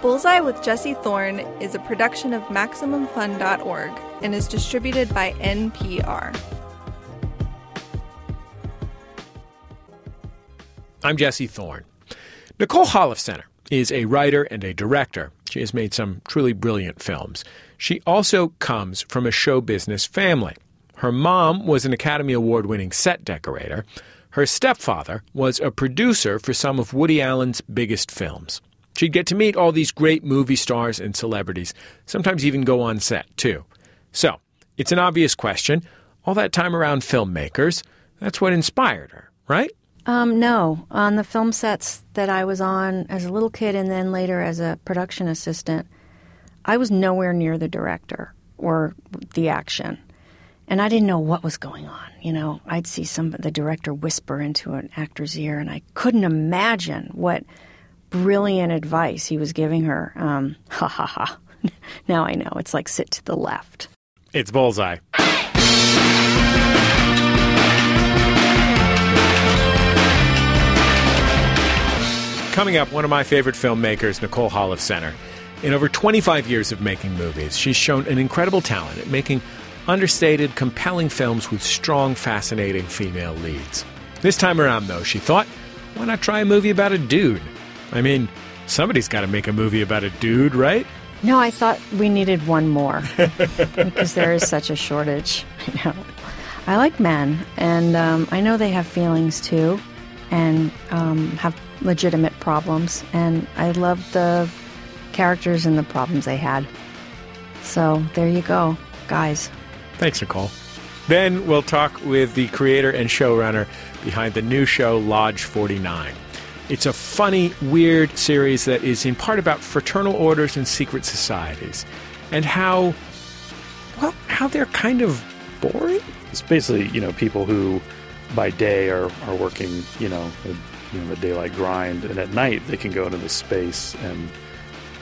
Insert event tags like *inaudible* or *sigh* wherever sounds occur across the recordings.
Bullseye with Jesse Thorn is a production of MaximumFun.org and is distributed by NPR. I'm Jesse Thorn. Nicole Holofcener is a writer and a director. She has made some truly brilliant films. She also comes from a show business family. Her mom was an Academy Award winning set decorator. Her stepfather was a producer for some of Woody Allen's biggest films. She'd get to meet all these great movie stars and celebrities, sometimes even go on set, too. So, it's an obvious question. All that time around filmmakers, that's what inspired her, right? Um, no. On the film sets that I was on as a little kid and then later as a production assistant, I was nowhere near the director or the action. And I didn't know what was going on. You know, I'd see some the director whisper into an actor's ear, and I couldn't imagine what brilliant advice he was giving her. Um, *laughs* ha ha ha. now I know. It's like sit to the left. It's Bullseye. Coming up, one of my favorite filmmakers, Nicole Holofcener. In over 25 years of making movies, she's shown an incredible talent at making understated, compelling films with strong, fascinating female leads. This time around, though, she thought, why not try a movie about a dude? I mean, somebody's got to make a movie about a dude, right? No, I thought we needed one more *laughs* because there is such a shortage. *laughs* You know, I like men, and um, I know they have feelings too, and um, have legitimate problems, and I love the characters and the problems they had. So there you go, guys. Thanks, Nicole. Then we'll talk with the creator and showrunner behind the new show Lodge 49. It's a funny, weird series that is in part about fraternal orders and secret societies and how, well, how they're kind of boring. It's basically, you know, people who by day are, are working, you know, a, you know, the daylight grind, and at night they can go into the space and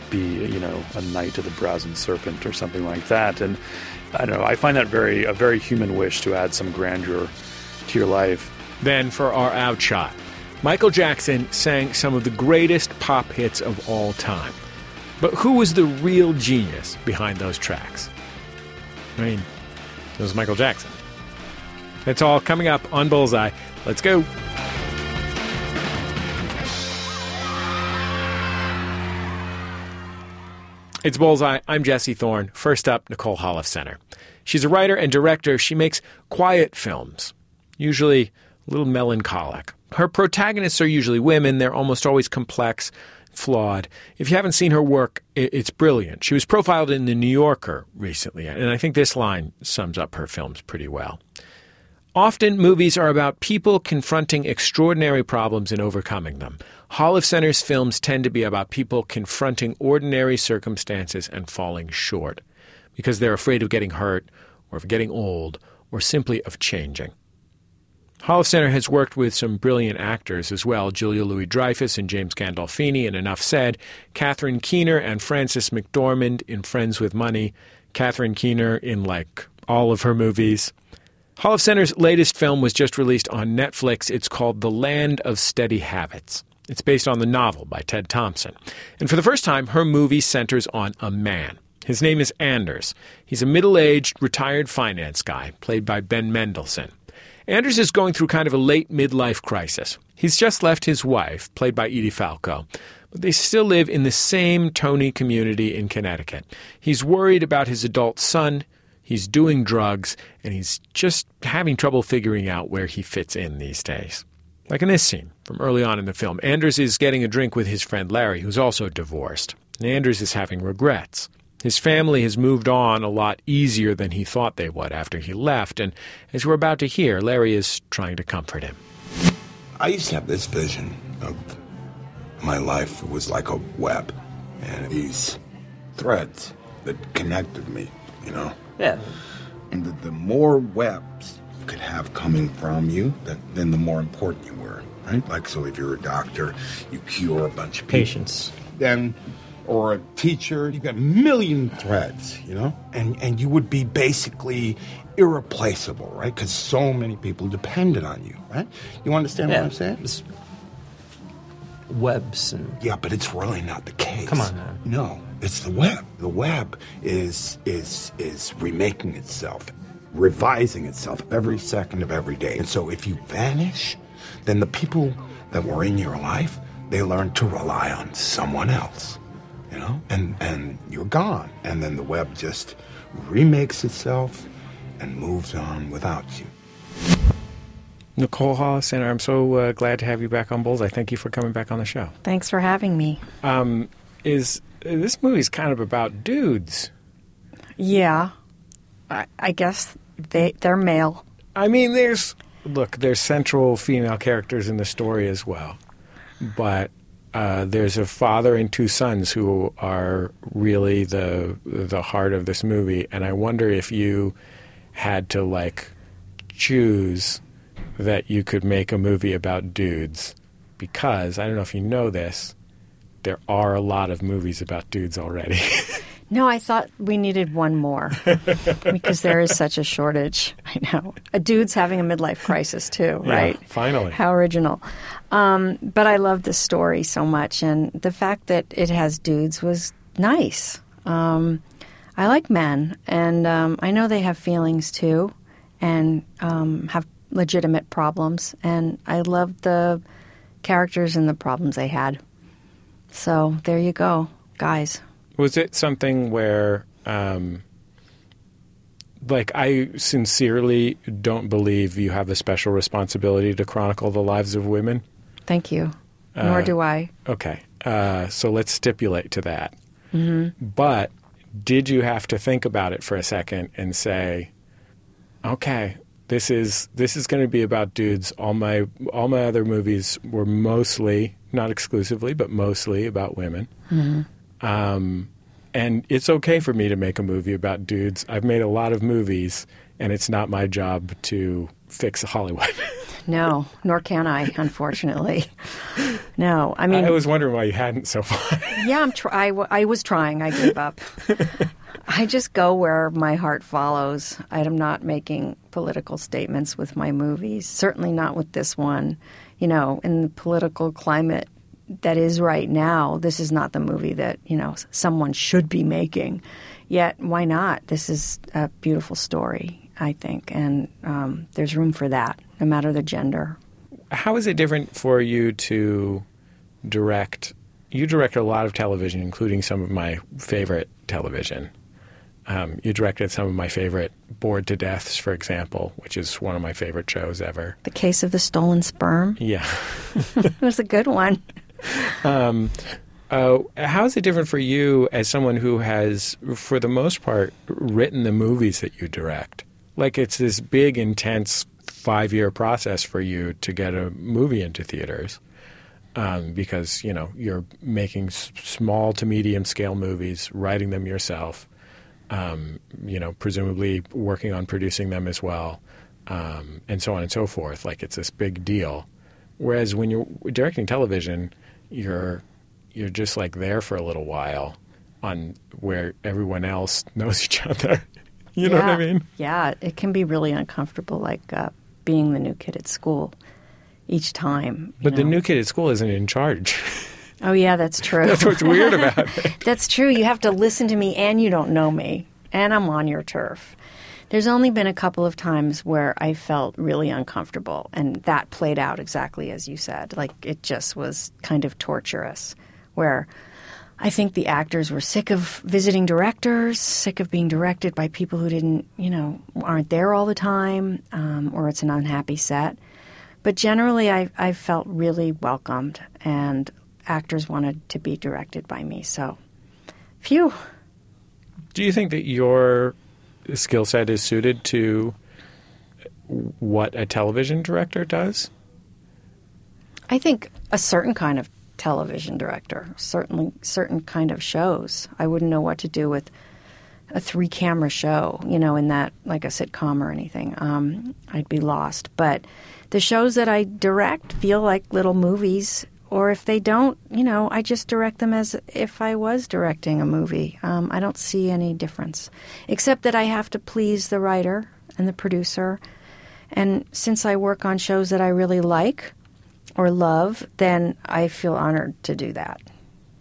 be, you know, a knight of the brazen serpent or something like that. And I don't know, I find that very a very human wish to add some grandeur to your life. Then for our outshot, Michael Jackson sang some of the greatest pop hits of all time. But who was the real genius behind those tracks? I mean, it was Michael Jackson. That's all coming up on Bullseye. Let's go. It's Bullseye. I'm Jesse Thorn. First up, Nicole Holofcener. She's a writer and director. She makes quiet films, usually a little melancholic. Her protagonists are usually women. They're almost always complex, flawed. If you haven't seen her work, it's brilliant. She was profiled in The New Yorker recently, and I think this line sums up her films pretty well. Often, movies are about people confronting extraordinary problems and overcoming them. Holofcener's films tend to be about people confronting ordinary circumstances and falling short because they're afraid of getting hurt or of getting old or simply of changing. Holofcener has worked with some brilliant actors as well Julia Louis Dreyfus and James Gandolfini in Enough Said, Catherine Keener and Frances McDormand in Friends with Money, Catherine Keener in like all of her movies. Holofcener's latest film was just released on Netflix. It's called The Land of Steady Habits. It's based on the novel by Ted Thompson. And for the first time, her movie centers on a man. His name is Anders. He's a middle aged, retired finance guy, played by Ben Mendelsohn. Anders is going through kind of a late midlife crisis. He's just left his wife, played by Edie Falco, but they still live in the same Tony community in Connecticut. He's worried about his adult son he's doing drugs, and he's just having trouble figuring out where he fits in these days. Like in this scene from early on in the film, Anders is getting a drink with his friend Larry, who's also divorced. And Anders is having regrets. His family has moved on a lot easier than he thought they would after he left, and as we're about to hear, Larry is trying to comfort him. I used to have this vision of my life it was like a web, and these threads that connected me, you know? Yeah. And the, the more webs you could have coming from you, that, then the more important you were, right? Like, so if you're a doctor, you cure a bunch of people. Patients. Then, or a teacher, You've got a million threads, you know? And, and you would be basically irreplaceable, right? Because so many people depended on you, right? You understand Yeah. what I'm saying? It's- webs and Yeah, but it's really not the case. Come on, man. No, it's the web. The web is is is remaking itself, revising itself every second of every day. And so if you vanish, then the people that were in your life, they learn to rely on someone else. You know? And and you're gone. And then the web just remakes itself and moves on without you. Nicole Holofcener, I'm so uh, glad to have you back on Bullseye. Thank you for coming back on the show. Thanks for having me. Um, is this movie's kind of about dudes? Yeah, I, I guess they they're male. I mean, there's look, there's central female characters in the story as well, but uh, there's a father and two sons who are really the the heart of this movie, and I wonder if you had to like choose that you could make a movie about dudes, because I don't know if you know this, there are a lot of movies about dudes already. *laughs* No, I thought we needed one more *laughs* because there is such a shortage. I know. A dude's having a midlife crisis too, Yeah, right? finally. How original. Um, but I love this story so much, and the fact that it has dudes was nice. Um, I like men, and um, I know they have feelings too, and um, have legitimate problems, and I love the characters and the problems they had. So there you go, guys. Was it something where, um, like, I sincerely don't believe you have a special responsibility to chronicle the lives of women? Thank you. Nor Uh, do I. Okay, uh, so let's stipulate to that. But did you have to think about it for a second and say, okay, this is this is going to be about dudes. All my all my other movies were mostly, not exclusively, but mostly about women. Um, and it's okay for me to make a movie about dudes. I've made a lot of movies, and it's not my job to fix Hollywood. *laughs* No, nor can I, unfortunately. No, I mean, I was wondering why you hadn't so far. *laughs* yeah, I'm. Tr- I, w- I was trying. I gave up. I just go where my heart follows. I'm not making political statements with my movies. Certainly not with this one. You know, in the political climate that is right now, this is not the movie that you know someone should be making. Yet, why not? This is a beautiful story, I think, and um, there's room for that, no matter the gender. How is it different for you to direct? You direct a lot of television, including some of my favorite television. Um, you directed some of my favorite Bored to Deaths, for example, which is one of my favorite shows ever. The case of the stolen sperm. Yeah. *laughs* It was a good one. *laughs* Uh, how is it different for you as someone who has, for the most part, written the movies that you direct? Like it's this big, intense five year process for you to get a movie into theaters. Um, because you know you're making s- small to medium scale movies, writing them yourself, um, you know, presumably working on producing them as well, um, and so on and so forth. Like it's this big deal. Whereas when you're directing television, you're you're just like there for a little while on where everyone else *laughs* knows each other. *laughs* you know what I mean? Yeah, it can be really uncomfortable, like uh, being the new kid at school each time. But the new kid at school isn't in charge. *laughs* Oh, yeah, that's true. That's what's weird about it. That's true. You have to listen to me, and you don't know me, and I'm on your turf. There's only been a couple of times where I felt really uncomfortable, and that played out exactly as you said. Like it just was kind of torturous, where I think the actors were sick of visiting directors, sick of being directed by people who didn't, you know, aren't there all the time, um, or it's an unhappy set. But generally, I, I felt really welcomed, and actors wanted to be directed by me. So, phew. Do you think that your skill set is suited to what a television director does? I think a certain kind of television director, certainly certain kind of shows. I wouldn't know what to do with a three camera show, you know, in that like a sitcom or anything. Um, I'd be lost. But the shows that I direct feel like little movies, or if they don't, you know, I just direct them as if I was directing a movie. Um, I don't see any difference, except that I have to please the writer and the producer. And since I work on shows that I really like, or love, then I feel honored to do that.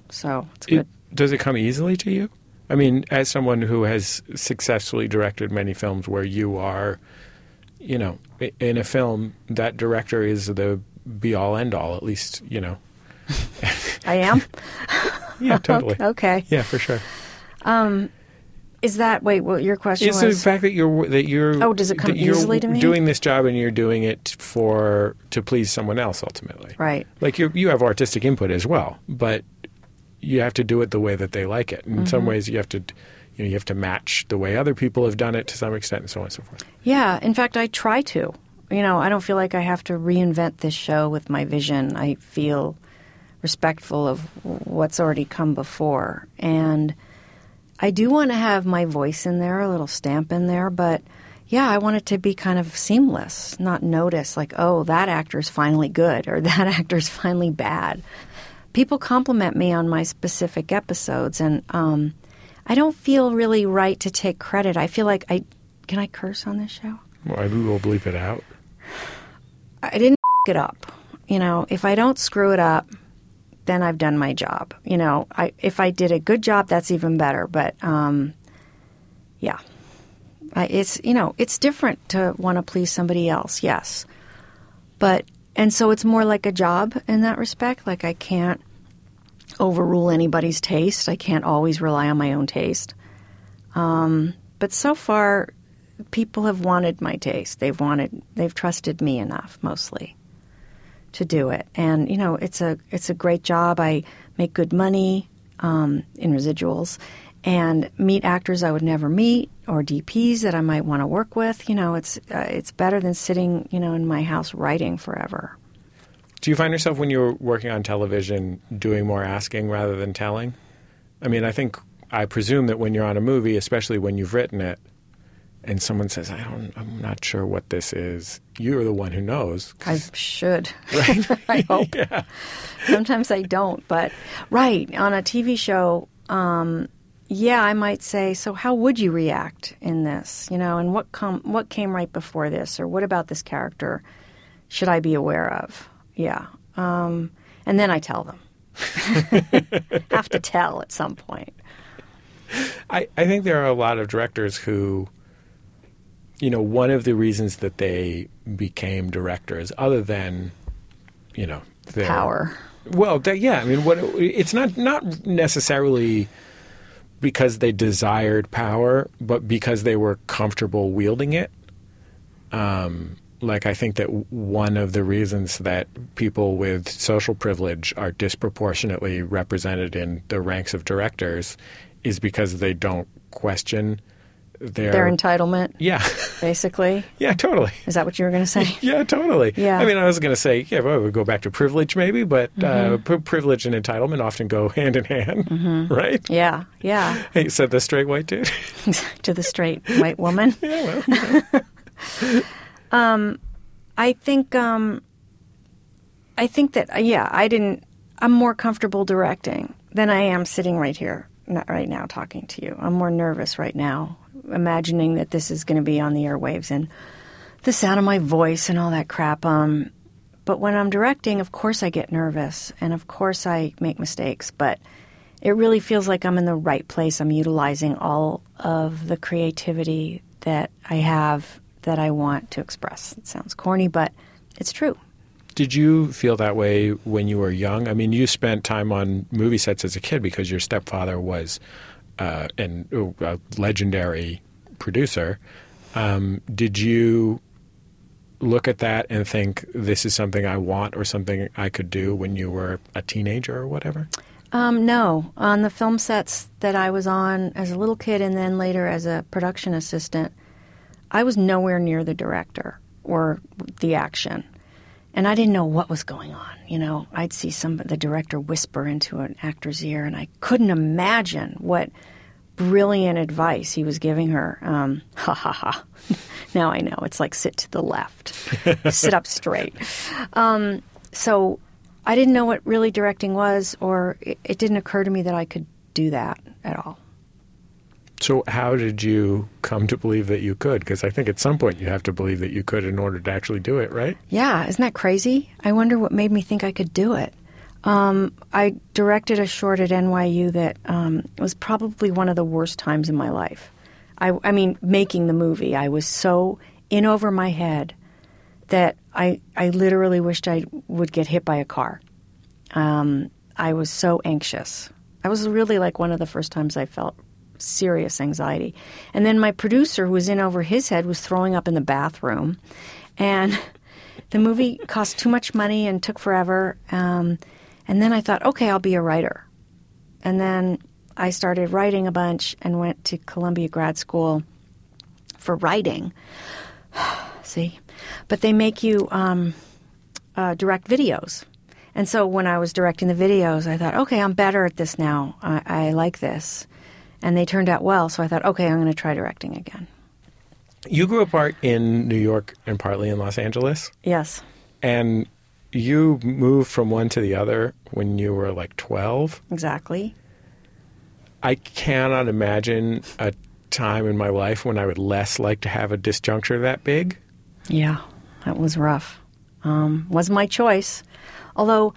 So it's It, good. does it come easily to you? I mean, as someone who has successfully directed many films where you are, you know, in a film, that director is the be all end all, at least, you know. *laughs* I am? *laughs* Yeah, totally. *laughs* okay. Yeah, for sure. Um, Is that, wait, what your question It's the fact that you're that you're Oh, does it come easily to me? doing this job and you're doing it for to please someone else ultimately. right. Like you you have artistic input as well, but you have to do it the way that they like it. In Mm-hmm. some ways, you have to you know you have to match the way other people have done it to some extent, and so on and so forth. Yeah, in fact, I try to. You know, I don't feel like I have to reinvent this show with my vision. I feel respectful of what's already come before. And I do want to have my voice in there, a little stamp in there, but yeah, I want it to be kind of seamless, not notice like, oh, that actor's finally good or *laughs* that actor's finally bad. People compliment me on my specific episodes, and um, I don't feel really right to take credit. I feel like I can I curse on this show? Well, I will bleep it out. I didn't it up. You know, if I don't screw it up, then I've done my job. You know, I if I did a good job, that's even better. But um, yeah, I, it's you know, it's different to want to please somebody else. Yes, but and so it's more like a job in that respect. Like I can't overrule anybody's taste. I can't always rely on my own taste. Um, but so far, people have wanted my taste. They've wanted, they've trusted me enough, mostly, to do it. And you know, it's a it's a great job. I make good money um, in residuals, and meet actors I would never meet or DPs that I might want to work with. You know, it's uh, it's better than sitting you know in my house writing forever. Do you find yourself when you're working on television doing more asking rather than telling? I mean, I think I presume that when you're on a movie, especially when you've written it, and someone says, "I don't, I'm not sure what this is," you're the one who knows. I should. *laughs* *laughs* I hope. *laughs* Sometimes I don't, but right on a TV show, um, yeah, I might say. So, how would you react in this? You know, and what come what came right before this, or what about this character should I be aware of? Yeah, um, and then I tell them. Have to tell at some point. I, I think there are a lot of directors who, you know, one of the reasons that they became directors, other than, you know, their Power. Well, that, yeah, I mean, what it's not not necessarily because they desired power, but because they were comfortable wielding it. Um, like I think that one of the reasons that people with social privilege are disproportionately represented in the ranks of directors is because they don't question their, Their entitlement, yeah, basically. *laughs* yeah, totally. Is that what you were going to say? *laughs* Yeah, totally. Yeah. I mean, I was going to say, yeah, well, we go back to privilege maybe, but uh, pri privilege and entitlement often go *laughs* hand in hand, right? Yeah, yeah. Hey, you said the straight white dude. to the straight white woman. yeah, well, I think um, I think that uh, yeah, I didn't. I'm more comfortable directing than I am sitting right here, not right now, talking to you. I'm more nervous right now, imagining that this is going to be on the airwaves and the sound of my voice and all that crap. Um, but when I'm directing, of course I get nervous, and of course I make mistakes. But it really feels like I'm in the right place. I'm utilizing all of the creativity that I have that I want to express. It sounds corny, but it's true. Did you feel that way when you were young? I mean, you spent time on movie sets as a kid because your stepfather was uh, an, a legendary producer. Um, did you look at that and think this is something I want or something I could do when you were a teenager or whatever? Um, no, on the film sets that I was on as a little kid and then later as a production assistant, I was nowhere near the director or the action. And I didn't know what was going on. You know, I'd see some the director whisper into an actor's ear, and I couldn't imagine what brilliant advice he was giving her. Um, *laughs* ha ha ha. now I know. It's like sit to the left, *laughs* sit up straight. Um, so I didn't know what really directing was, or it, it didn't occur to me that I could do that at all. So, how did you come to believe that you could? Because I think at some point you have to believe that you could in order to actually do it, right? Yeah, isn't that crazy? I wonder what made me think I could do it. Um, I directed a short at NYU that um, was probably one of the worst times in my life. I, I mean, making the movie, I was so in over my head that I, I literally wished I would get hit by a car. Um, I was so anxious. I was really like one of the first times I felt serious anxiety. And then my producer, who was in over his head, was throwing up in the bathroom. And *laughs* the movie cost too much money and took forever. Um, and then I thought, okay, I'll be a writer. And then I started writing a bunch and went to Columbia grad school for writing. *sighs* See? But they make you um, uh, direct videos. And so when I was directing the videos, I thought, okay, I'm better at this now. I, I like this. And they turned out well, so I thought, okay, I'm going to try directing again. You grew up part in New York and partly in Los Angeles. Yes. And you moved from one to the other when you were like 12. Exactly. I cannot imagine a time in my life when I would less like to have a disjuncture that big. Yeah, that was rough. Um, was my choice. Although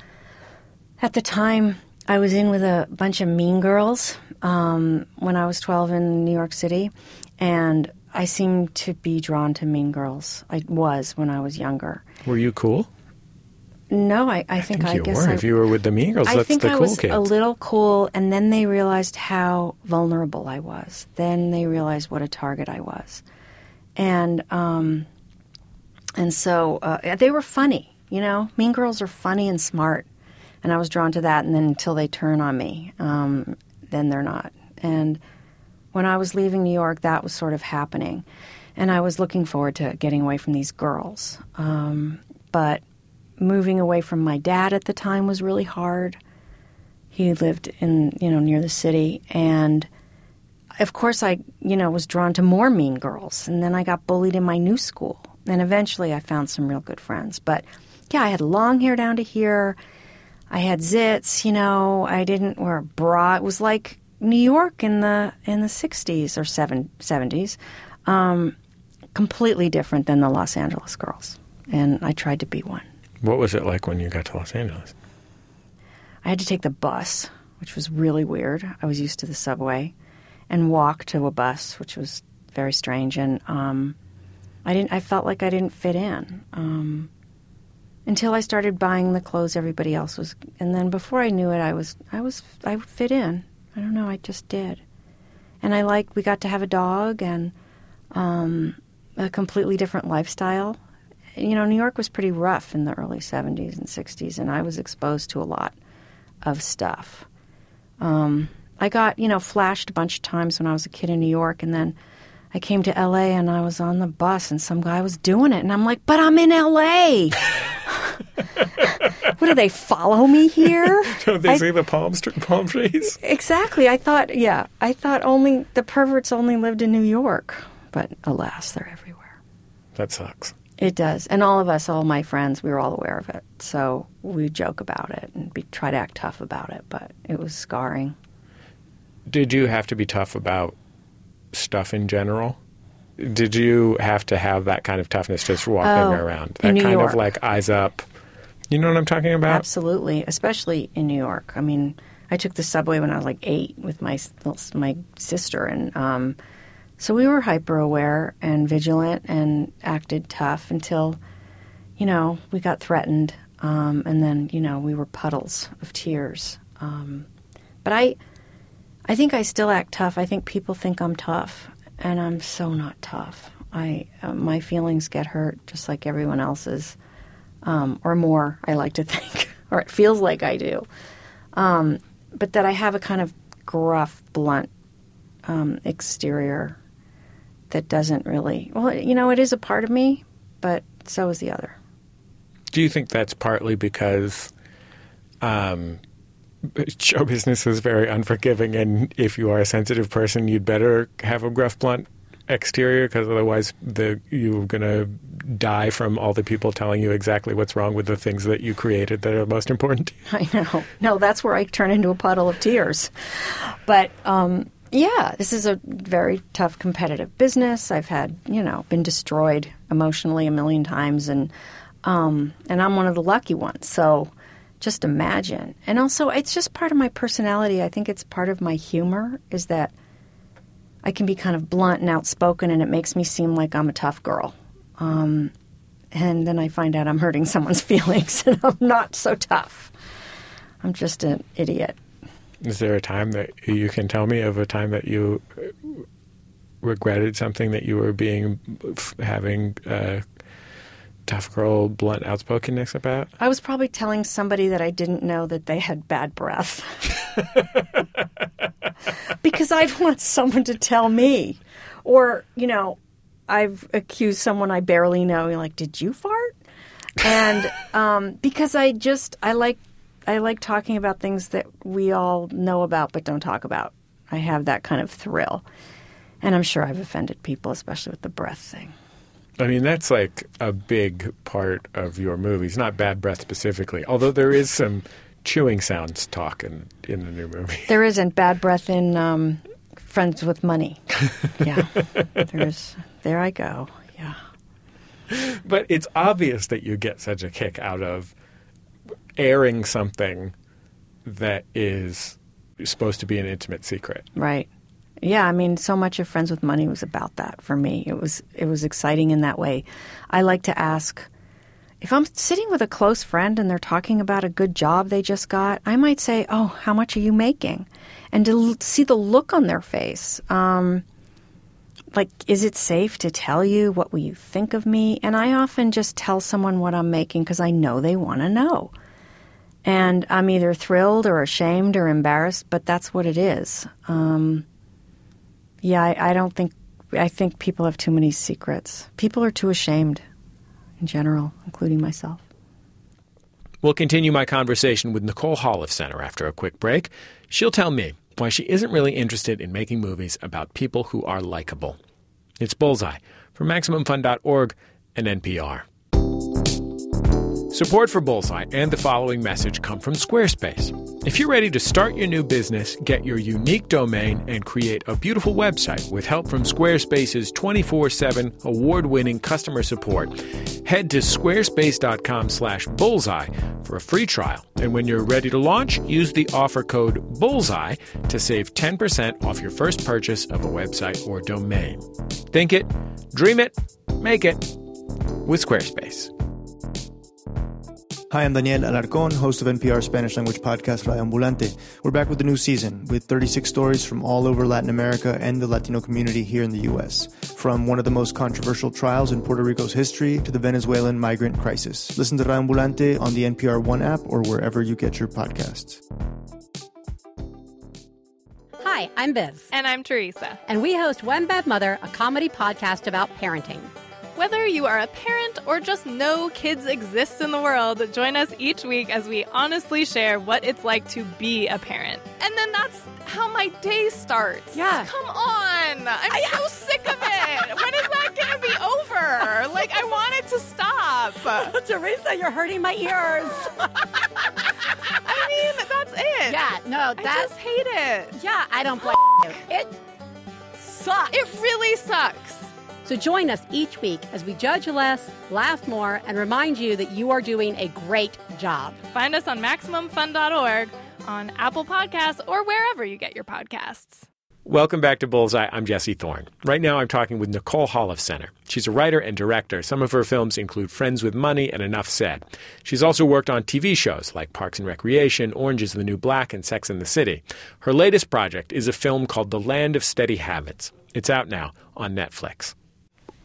at the time I was in with a bunch of mean girls um, when I was 12 in New York City, and I seemed to be drawn to mean girls. I was when I was younger. Were you cool? No, I, I, I think, think I you guess were. I, if you were with the mean girls, I that's think the I cool was kids. a little cool, and then they realized how vulnerable I was. Then they realized what a target I was, and um, and so uh, they were funny. You know, mean girls are funny and smart, and I was drawn to that. And then until they turn on me, um, then they're not. And when I was leaving New York, that was sort of happening, and I was looking forward to getting away from these girls. Um, but moving away from my dad at the time was really hard. He lived in, you know, near the city and of course I, you know, was drawn to more mean girls and then I got bullied in my new school. And eventually I found some real good friends. But yeah, I had long hair down to here. I had zits, you know, I didn't wear a bra. It was like New York in the in the 60s or 7, 70s. Um, completely different than the Los Angeles girls. And I tried to be one. What was it like when you got to Los Angeles? I had to take the bus, which was really weird. I was used to the subway, and walk to a bus, which was very strange. And um, I didn't. I felt like I didn't fit in um, until I started buying the clothes everybody else was. And then before I knew it, I was. I was. I fit in. I don't know. I just did. And I like. We got to have a dog and um, a completely different lifestyle you know, New York was pretty rough in the early 70s and 60s, and I was exposed to a lot of stuff. Um, I got, you know, flashed a bunch of times when I was a kid in New York, and then I came to LA and I was on the bus, and some guy was doing it, and I'm like, but I'm in LA. *laughs* what do they follow me here? *laughs* Don't they I- see the palm, tr- palm trees? *laughs* Exactly. I thought, yeah, I thought only the perverts only lived in New York, but alas, they're everywhere. That sucks. It does. And all of us, all my friends, we were all aware of it. So we joke about it and be, try to act tough about it, but it was scarring. Did you have to be tough about stuff in general? Did you have to have that kind of toughness just walking Oh, around? in That kind York. of like eyes up. You know what I'm talking about? Absolutely, especially in New York. I mean, I took the subway when I was like eight with my my sister, and um, so we were hyper aware and vigilant and acted tough until, you know, we got threatened, um, and then you know we were puddles of tears. Um, but I, I think I still act tough. I think people think I'm tough, and I'm so not tough. I uh, my feelings get hurt just like everyone else's um, or more, I like to *laughs* think, or it feels like I do. Um, but that I have a kind of gruff, blunt um, exterior that doesn't really, well, you know, it is a part of me, but so is the other. Do you think that's partly because um, *laughs* show business is very unforgiving, and if you are a sensitive person, you'd better have a gruff, blunt exterior because otherwise, the you're gonna die from all the people telling you exactly what's wrong with the things that you created that are most important. *laughs* I know. No, that's where I turn into a puddle of tears. But um, Yeah, this is a very tough competitive business. I've had, you know, been destroyed emotionally a million times, and um, and I'm one of the lucky ones. So just imagine. And also, it's just part of my personality. I think it's part of my humor is that I can be kind of blunt and outspoken, and it makes me seem like I'm a tough girl. Um, and then I find out I'm hurting someone's *laughs* feelings, and I'm not so tough. I'm just an idiot. Is there a time that you can tell me of a time that you regretted something that you were being having uh, tough girl, blunt outspokenness about? I was probably telling somebody that I didn't know that they had bad breath. *laughs* because I'd want someone to tell me. Or, you know, I've accused someone I barely know, like, did you fart? And um, because I just, I like I like talking about things that we all know about but don't talk about. I have that kind of thrill. And I'm sure I've offended people, especially with the breath thing. I mean, that's like a big part of your movies, not bad breath specifically, although there is some chewing sounds talk in, in the new movie. *laughs* There isn't bad breath in um, Friends with Money. *laughs* Yeah. There's, there I go. Yeah. But it's obvious that you get such a kick out of airing something that is supposed to be an intimate secret. Right. Yeah, I mean, so much of Friends with Money was about that for me. It was it was exciting in that way. I like to ask if I'm sitting with a close friend and they're talking about a good job they just got, I might say, "Oh, how much are you making?" And to see the look on their face, um, like, is it safe to tell you? What will you think of me? And I often just tell someone what I'm making because I know they want to know. And I'm either thrilled or ashamed or embarrassed, but that's what it is. Um, yeah, I, I don't think, I think people have too many secrets. People are too ashamed in general, including myself. We'll continue my conversation with Nicole Holofcener after a quick break. She'll tell me why she isn't really interested in making movies about people who are likable. It's Bullseye from MaximumFun.org and NPR. Support for Bullseye and the following message come from Squarespace. If you're ready to start your new business, get your unique domain, and create a beautiful website with help from Squarespace's 24-7 award-winning customer support, head to squarespace.com slash bullseye for a free trial. And when you're ready to launch, use the offer code BULLSEYE to save 10% off your first purchase of a website or domain. Think it, dream it, make it with Squarespace. Hi, I'm Daniel Alarcón, host of NPR Spanish language podcast Radio Ambulante. We're back with a new season with 36 stories from all over Latin America and the Latino community here in the U.S. From one of the most controversial trials in Puerto Rico's history to the Venezuelan migrant crisis. Listen to Radio Ambulante on the NPR One app or wherever you get your podcasts. Hi, I'm Biz. And I'm Theresa. And we host One Bad Mother, a comedy podcast about parenting. Whether you are a parent or just know kids exist in the world, join us each week as we honestly share what it's like to be a parent. And then that's how my day starts. Yeah. Come on. I'm so *laughs* sick of it. when is that going to be over? Like, I want it to stop. *laughs* Theresa, you're hurting my ears. *laughs* I mean, that's it. Yeah, no, I that's. just hate it. Yeah, I don't blame you. It sucks. It really sucks. So join us each week as we judge less, laugh more, and remind you that you are doing a great job. Find us on MaximumFun.org, on Apple Podcasts, or wherever you get your podcasts. Welcome back to Bullseye. I'm Jesse Thorn. Right now, I'm talking with Nicole Holofcener. She's a writer and director. Some of her films include Friends with Money and Enough Said. She's also worked on TV shows like Parks and Recreation, Orange is the New Black, and Sex and the City. Her latest project is a film called The Land of Steady Habits. It's out now on Netflix.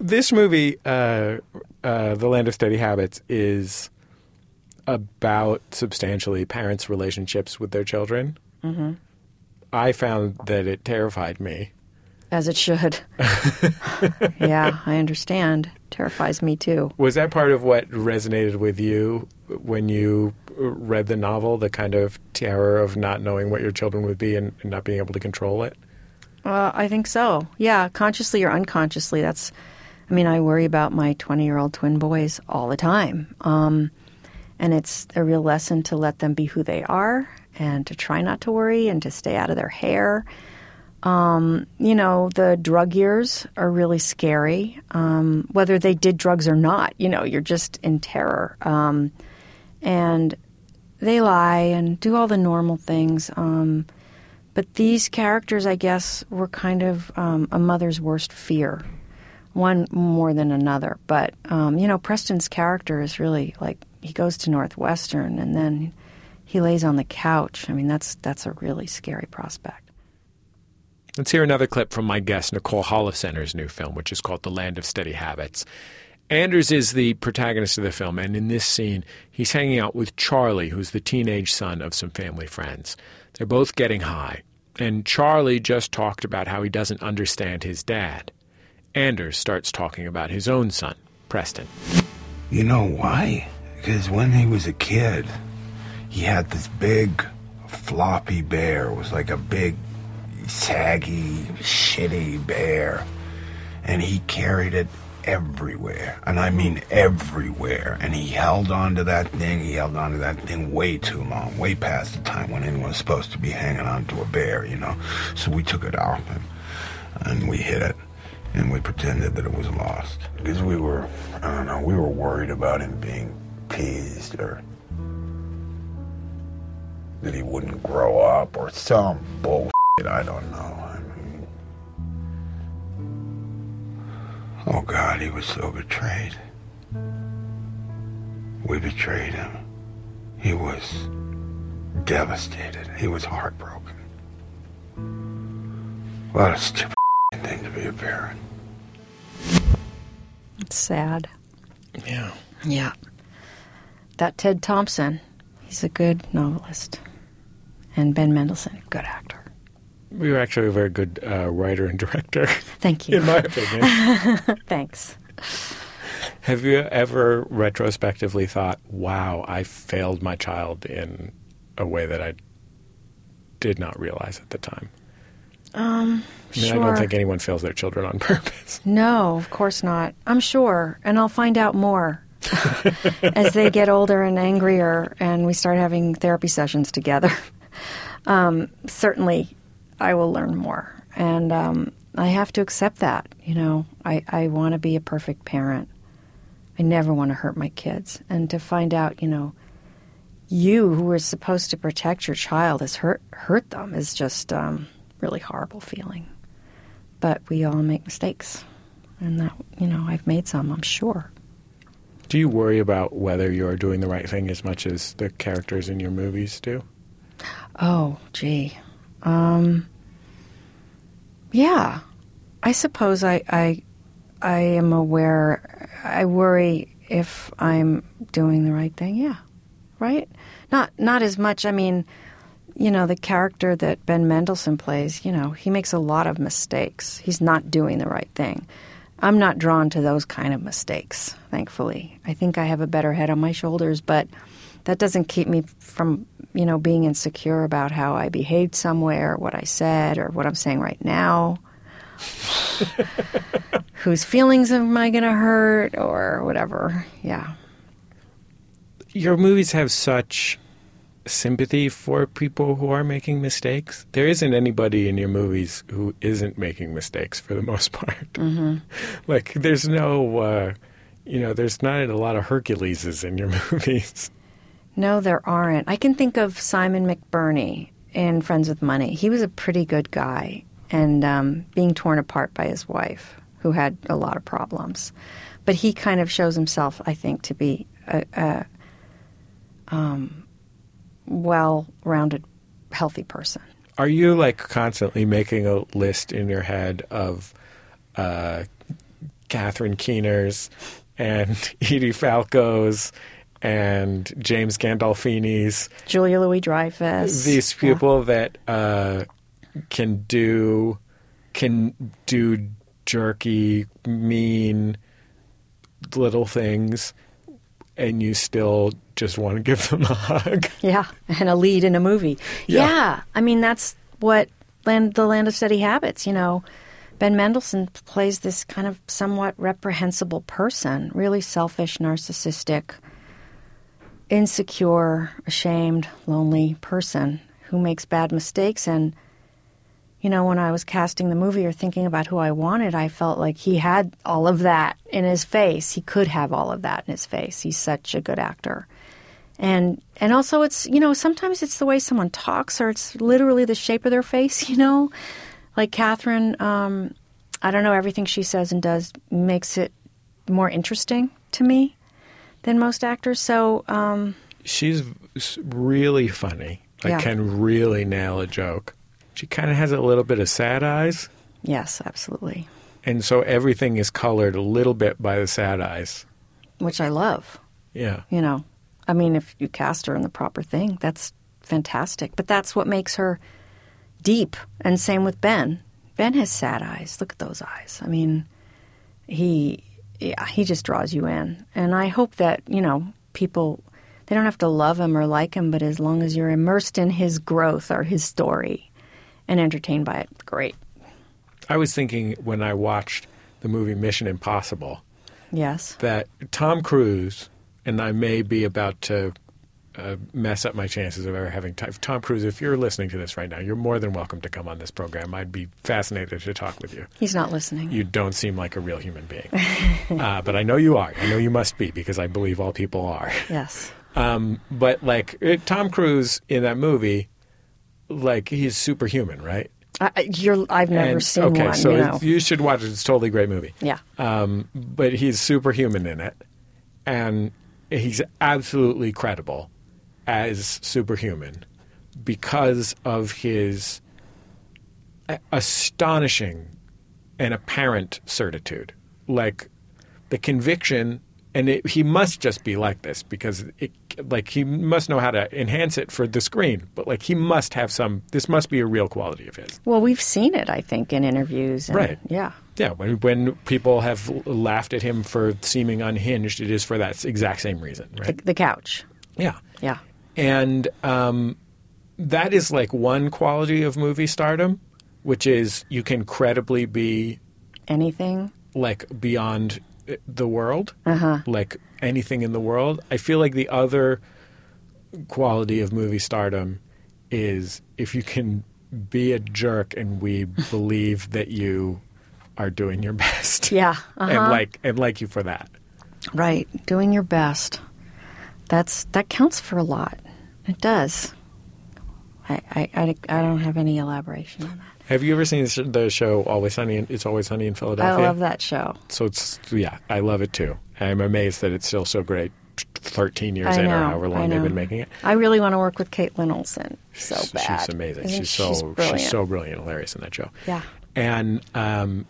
This movie, uh, uh, The Land of Steady Habits, is about substantially parents' relationships with their children. Mm-hmm. I found that it terrified me. As it should. *laughs* yeah, I understand. Terrifies me too. Was that part of what resonated with you when you read the novel? The kind of terror of not knowing what your children would be and, and not being able to control it? Uh, I think so. Yeah, consciously or unconsciously. That's. I mean, I worry about my 20 year old twin boys all the time. Um, and it's a real lesson to let them be who they are and to try not to worry and to stay out of their hair. Um, you know, the drug years are really scary. Um, whether they did drugs or not, you know, you're just in terror. Um, and they lie and do all the normal things. Um, but these characters, I guess, were kind of um, a mother's worst fear, one more than another. But, um, you know, Preston's character is really like he goes to Northwestern and then he lays on the couch. I mean, that's, that's a really scary prospect. Let's hear another clip from my guest, Nicole Holofcener's new film, which is called The Land of Steady Habits. Anders is the protagonist of the film, and in this scene, he's hanging out with Charlie, who's the teenage son of some family friends. They're both getting high, and Charlie just talked about how he doesn't understand his dad. Anders starts talking about his own son, Preston. You know why? Because when he was a kid, he had this big, floppy bear. It was like a big saggy, shitty bear. And he carried it everywhere. And I mean everywhere. And he held on to that thing. He held on to that thing way too long, way past the time when anyone was supposed to be hanging on to a bear, you know. So we took it off and, and we hit it. And we pretended that it was lost. Because we were, I don't know, we were worried about him being teased or that he wouldn't grow up or some bullshit. I don't know. I mean, oh God, he was so betrayed. We betrayed him. He was devastated. He was heartbroken. What a stupid thing to be a parent. It's sad. Yeah. Yeah. That Ted Thompson, he's a good novelist. And Ben Mendelsohn, good actor. We were actually a very good uh, writer and director, Thank you. *laughs* in my opinion. *laughs* Thanks. Have you ever retrospectively thought, wow, I failed my child in a way that I did not realize at the time? Um, I mean, sure. I don't think anyone fails their children on *laughs* purpose. No, of course not. I'm sure, and I'll find out more *laughs* as they get older and angrier, and we start having therapy sessions together. *laughs* Um, certainly, I will learn more, and um, I have to accept that. You know, I, I want to be a perfect parent. I never want to hurt my kids, and to find out, you know, you who are supposed to protect your child has hurt hurt them is just um, really horrible feeling. But we all make mistakes, and that you know I've made some. I'm sure. Do you worry about whether you're doing the right thing as much as the characters in your movies do? Oh, gee. Um, yeah, I suppose I, I, I am aware. I worry if I'm doing the right thing. Yeah, right. Not not as much. I mean, you know, the character that Ben Mendelsohn plays. You know, he makes a lot of mistakes. He's not doing the right thing. I'm not drawn to those kind of mistakes. Thankfully, I think I have a better head on my shoulders, but that doesn't keep me from you know being insecure about how I behaved somewhere, what I said, or what I'm saying right now. *laughs* Whose feelings am I going to hurt, or whatever? Yeah. Your movies have such sympathy for people who are making mistakes. There isn't anybody in your movies who isn't making mistakes for the *laughs* most part. Mm-hmm. Like, there's no, uh, you know, there's not a lot of Herculeses in your *laughs* movies. No, there aren't. I can think of Simon McBurney in Friends with Money. He was a pretty good guy and um, being torn apart by his wife, who had a lot of problems. But he kind of shows himself, I think, to be a, a um, well rounded, healthy person. Are you like constantly making a list in your head of uh, Catherine Keeners and *laughs* Edie Falco's and James Gandolfini's? Julia Louis Dreyfus. These people that uh, can do can do jerky, mean little things, and you still just want to give them a hug. *laughs* Yeah, and a lead in a movie. Yeah. Yeah, I mean that's what land, the Land of Steady Habits. You know, Ben Mendelsohn plays this kind of somewhat reprehensible person, really selfish, narcissistic, insecure, ashamed, lonely person who makes bad mistakes and you know, when I was casting the movie or thinking about who I wanted, I felt like he had all of that in his face. He could have all of that in his face. He's such a good actor. And and also it's, you know, sometimes it's the way someone talks or it's literally the shape of their face, *laughs* you know? Like Catherine, um, I don't know, everything she says and does makes it more interesting to me than most actors. So, um, She's really funny. Like Yeah. can really nail a joke. She kind of has a little bit of sad eyes, yes, absolutely. and so everything is colored a little bit by the sad eyes. Which I love. Yeah. you know i mean if you cast her in the proper thing that's fantastic but that's what makes her deep and same with ben ben has sad eyes look at those eyes i mean he yeah, he just draws you in and i hope that you know people they don't have to love him or like him but as long as you're immersed in his growth or his story and entertained by it great I was thinking when I watched the movie Mission Impossible yes that Tom Cruise, and I may be about to uh, mess up my chances of ever having time. Tom Cruise, if you're listening to this right now, you're more than welcome to come on this program. I'd be fascinated to talk with you. he's not listening You don't seem like a real human being. *laughs* uh, but I know you are. I know you must be because I believe all people are. yes Um, but like it, Tom Cruise in that movie, like he's superhuman, right? I, i've never And- seen okay, one so you you should watch it. It's a totally great movie. yeah Um, but he's superhuman in it, and he's absolutely credible as superhuman because of his astonishing and apparent certitude. Like the conviction, and it, he must just be like this because, it, like, he must know how to enhance it for the screen. But like, he must have some. This must be a real quality of his. Well, we've seen it, I think, in interviews. And, Right. Yeah. Yeah, when when people have laughed at him for seeming unhinged, it is for that exact same reason, The, right? the couch. Yeah, Yeah. and um, that is like one quality of movie stardom, which is you can credibly be Anything. like beyond the world, like anything in the world. I feel like the other quality of movie stardom is if you can be a jerk and we *laughs* believe that you are doing your best. Yeah. *laughs* and Uh-huh. like and like you for that. right. Doing your best. That's that counts for a lot. It does. I, I, I, I don't have any elaboration on that. Have you ever seen the show Always Sunny? In, it's Always Sunny in Philadelphia. I love that show. So it's yeah, I love it too. I'm amazed that it's still so great. Thirteen years I in, or however long they've been making it. I really want to work with Kaitlin Olson. So bad. She's amazing. Isn't she's so She's brilliant. she's so brilliant, hilarious in that show. Yeah. And um,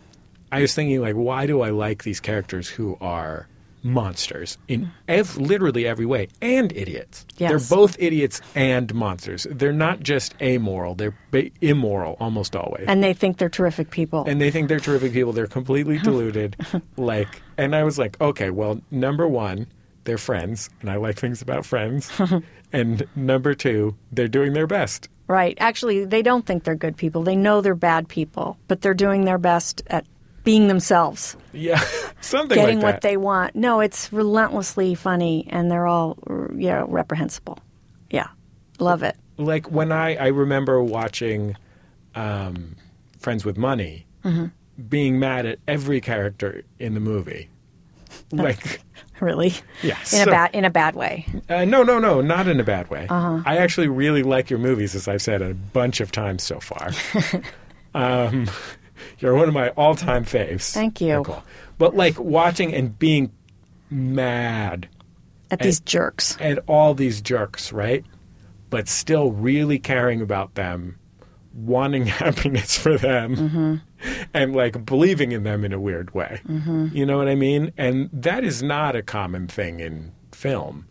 I was thinking, like, why do I like these characters who are monsters in ev- literally every way and idiots? Yes. They're both idiots and monsters. They're not just amoral; they're ba- immoral almost always. And they think they're terrific people. and they think they're terrific people. They're completely *laughs* deluded. like, and I was like, okay, well, number one, they're friends, and I like things about friends. *laughs* and number two, they're doing their best. right. Actually, they don't think they're good people. They know they're bad people, but they're doing their best at being themselves. Yeah, *laughs* something getting like what they want. No, it's relentlessly funny, and they're all you know reprehensible. Yeah, love it. like when I I remember watching um, Friends with Money, Mm-hmm. being mad at every character in the movie. *laughs* Like, *laughs* Really, yeah, in so- a bad in a bad way. Uh, no, no, no, not in a bad way. Uh-huh. I actually really like your movies, as I've said a bunch of times so far. um, you're one of my all-time faves. Thank you. Nicole. But like watching and being mad At these jerks. at all these jerks, right? But still really caring about them, wanting *laughs* happiness for them, Mm-hmm. and like believing in them in a weird way. Mm-hmm. You know what I mean? And that is not a common thing in film.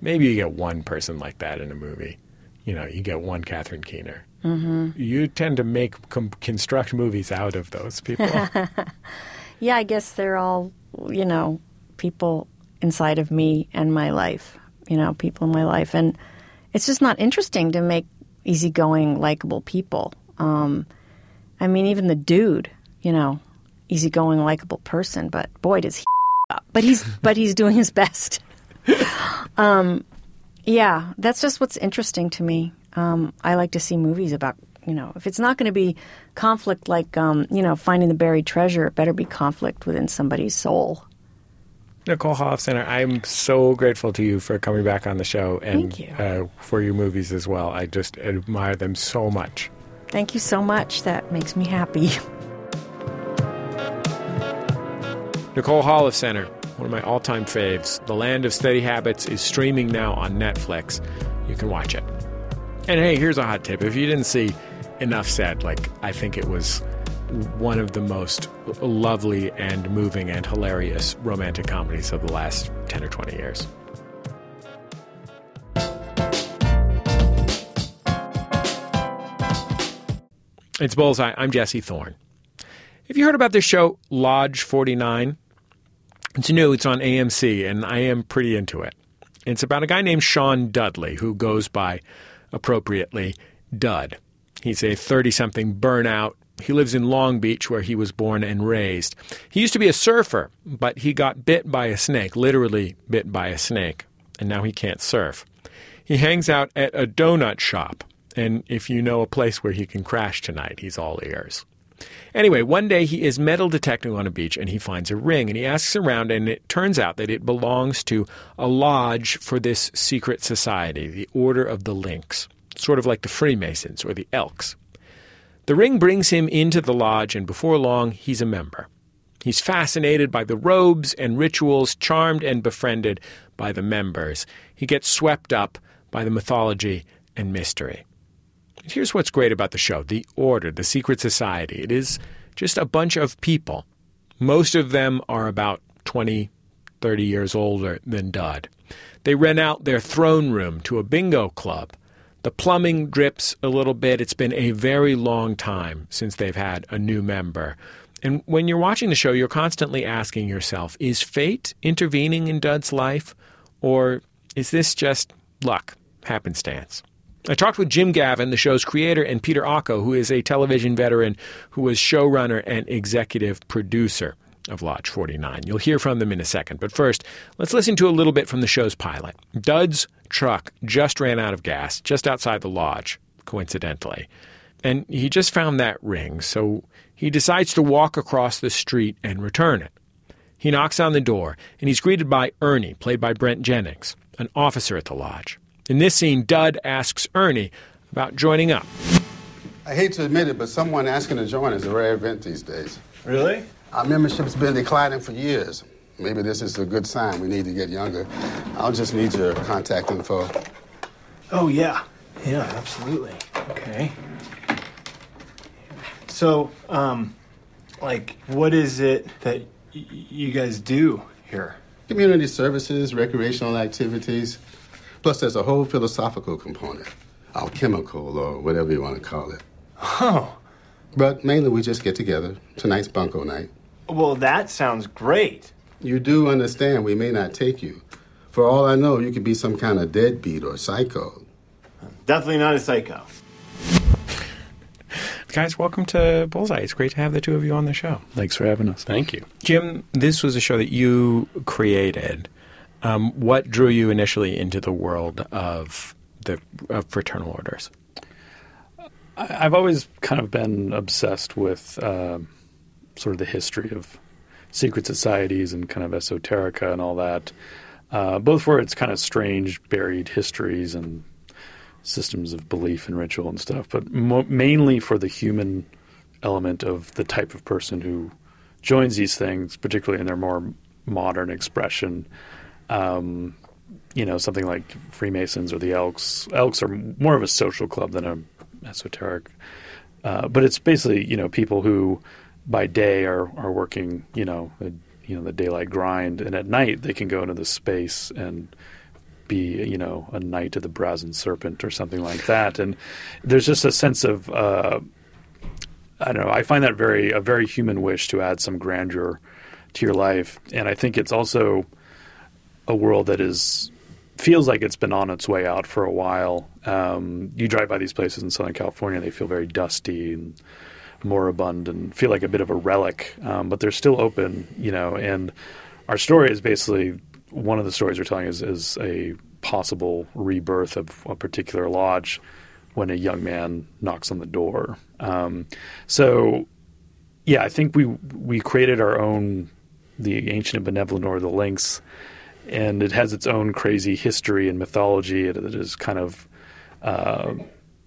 Maybe you get one person like that in a movie. You know, you get one Catherine Keener. Mm-hmm. You tend to make com- construct movies out of those people. *laughs* Yeah, I guess they're all you know people inside of me and my life. You know, people in my life, and it's just not interesting to make easygoing, likable people. Um, I mean, even the dude, you know, easygoing, likable person, but boy, does he *laughs* up. But he's but he's doing his best. *laughs* um, yeah, that's just what's interesting to me. Um, I like to see movies about You know, if it's not going to be conflict like, um, you know, finding the buried treasure, it better be conflict within somebody's soul. Nicole Holofcener, I'm so grateful to you for coming back on the show and you. Uh, for your movies as well. I just admire them so much. Thank you so much. That makes me happy. *laughs* Nicole Holofcener, one of my all time faves. The Land of Steady Habits is streaming now on Netflix. You can watch it. And hey, here's a hot tip. If you didn't see Enough Said, like, I think it was one of the most lovely and moving and hilarious romantic comedies of the last 10 or 20 years. It's Bullseye. I'm Jesse Thorn. Have you heard about this show, Lodge 49? It's new, it's on AMC, and I am pretty into it. It's about a guy named Sean Dudley who goes by, appropriately, Dud. He's a 30 something burnout. He lives in Long Beach, where he was born and raised. He used to be a surfer, but he got bit by a snake, literally bit by a snake, and now he can't surf. He hangs out at a donut shop, and if you know a place where he can crash tonight, he's all ears. Anyway, one day he is metal detecting on a beach and he finds a ring and he asks around and it turns out that it belongs to a lodge for this secret society, the Order of the Lynx, sort of like the Freemasons or the Elks. The ring brings him into the lodge and before long he's a member. He's fascinated by the robes and rituals, charmed and befriended by the members. He gets swept up by the mythology and mystery. Here's what's great about the show the Order, the secret society. It is just a bunch of people. Most of them are about 20, 30 years older than Dud. They rent out their throne room to a bingo club. The plumbing drips a little bit. It's been a very long time since they've had a new member. And when you're watching the show, you're constantly asking yourself is fate intervening in Dud's life? Or is this just luck, happenstance? I talked with Jim Gavin, the show's creator, and Peter Ocko, who is a television veteran who was showrunner and executive producer of Lodge 49. You'll hear from them in a second. But first, let's listen to a little bit from the show's pilot. Dud's truck just ran out of gas just outside the lodge, coincidentally. And he just found that ring, so he decides to walk across the street and return it. He knocks on the door, and he's greeted by Ernie, played by Brent Jennings, an officer at the lodge. In this scene, Dud asks Ernie about joining up. I hate to admit it, but someone asking to join is a rare event these days. Really? Our membership's been declining for years. Maybe this is a good sign. We need to get younger. I'll just need your contact info. Oh, yeah. Yeah, absolutely. Okay. So, um, like, what is it that y- you guys do here? Community services, recreational activities. Plus, there's a whole philosophical component, alchemical, or whatever you want to call it. Oh, But mainly, we just get together. Tonight's bunko night. well, that sounds great. You do understand we may not take you. For all I know, you could be some kind of deadbeat or psycho. Definitely not a psycho. Guys, welcome to Bullseye. It's great to have the two of you on the show. Thanks for having us. Thank you. Jim, this was a show that you created. Um, what drew you initially into the world of the of fraternal orders? I've always kind of been obsessed with um sort of the history of secret societies and kind of esoterica and all that, uh, both for its kind of strange buried histories and systems of belief and ritual and stuff, but mo- mainly for the human element of the type of person who joins these things, particularly in their more modern expression. Um, you know, something like Freemasons or the Elks. Elks are more of a social club than a esoteric. Uh, but it's basically you know people who by day are are working you know a, you know the daylight grind, and at night they can go into the space and be you know a knight of the brazen serpent or something like that. And there's just a sense of uh, I don't know. I find that very a very human wish to add some grandeur to your life, and I think it's also a world that is feels like it's been on its way out for a while. Um, you drive by these places in Southern California; they feel very dusty and moribund, and feel like a bit of a relic. Um, but they're still open, you know. And our story is basically one of the stories we're telling is, is a possible rebirth of a particular lodge when a young man knocks on the door. Um, so, yeah, I think we we created our own the ancient and benevolent or the Lynx, and it has its own crazy history and mythology. It, it is kind of uh,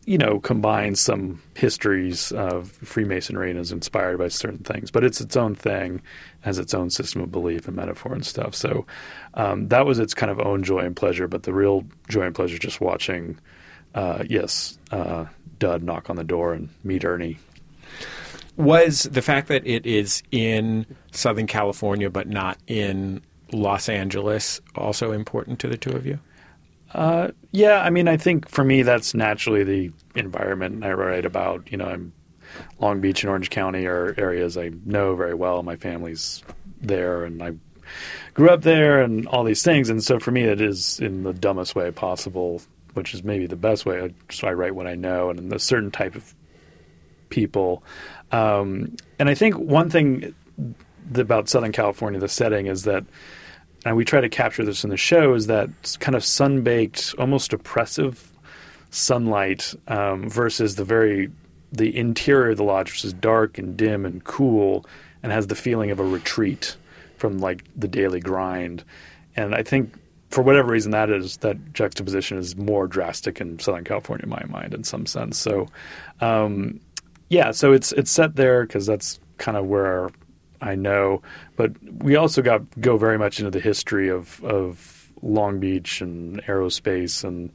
you know, combines some histories of Freemasonry and is inspired by certain things, but it's its own thing, has its own system of belief and metaphor and stuff. So um, that was its kind of own joy and pleasure. But the real joy and pleasure just watching, uh, yes, uh, Dud knock on the door and meet Ernie. Was the fact that it is in Southern California but not in Los Angeles also important to the two of you? Uh, yeah, I mean, I think for me that's naturally the environment I write about. You know, I'm Long Beach and Orange County are areas I know very well. My family's there, and I grew up there, and all these things. And so for me, it is in the dumbest way possible, which is maybe the best way. So I write what I know, and a certain type of people. Um, and I think one thing about Southern California, the setting, is that and we try to capture this in the show, is that kind of sun-baked, almost oppressive sunlight um, versus the very the interior of the lodge, which is dark and dim and cool, and has the feeling of a retreat from like the daily grind. And I think for whatever reason that is that juxtaposition is more drastic in Southern California in my mind in some sense. So um, yeah, so it's it's set there because that's kind of where I know, but we also got go very much into the history of of Long Beach and aerospace and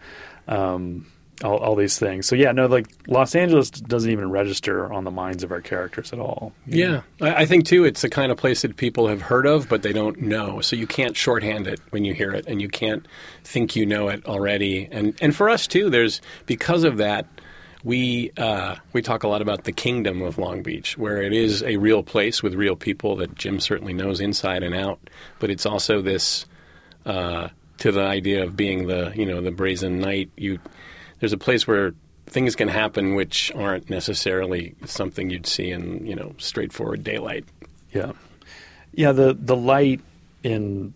um, all, all, these things. So yeah, no, like Los Angeles doesn't even register on the minds of our characters at all. Yeah, I, I think too, it's the kind of place that people have heard of, but they don't know. So you can't shorthand it when you hear it, and you can't think you know it already. And and for us too, there's because of that we uh, we talk a lot about the kingdom of Long Beach, where it is a real place with real people that Jim certainly knows inside and out. But it's also this uh, to the idea of being the you know the brazen knight. You there's a place where things can happen which aren't necessarily something you'd see in you know straightforward daylight. Yeah, yeah. The the light in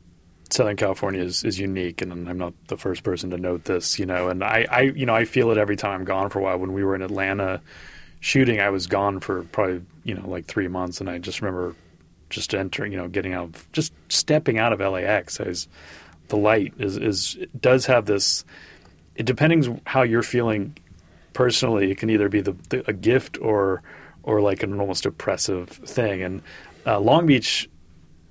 Southern California is, is unique, and I'm not the first person to note this, you know. And I, I, you know, I feel it every time I'm gone for a while. When we were in Atlanta shooting, I was gone for probably, you know, like three months, and I just remember just entering, you know, getting out, of, just stepping out of LAX. I was, the light is is does have this. It depending how you're feeling personally, it can either be the, the a gift or or like an almost oppressive thing. And uh, Long Beach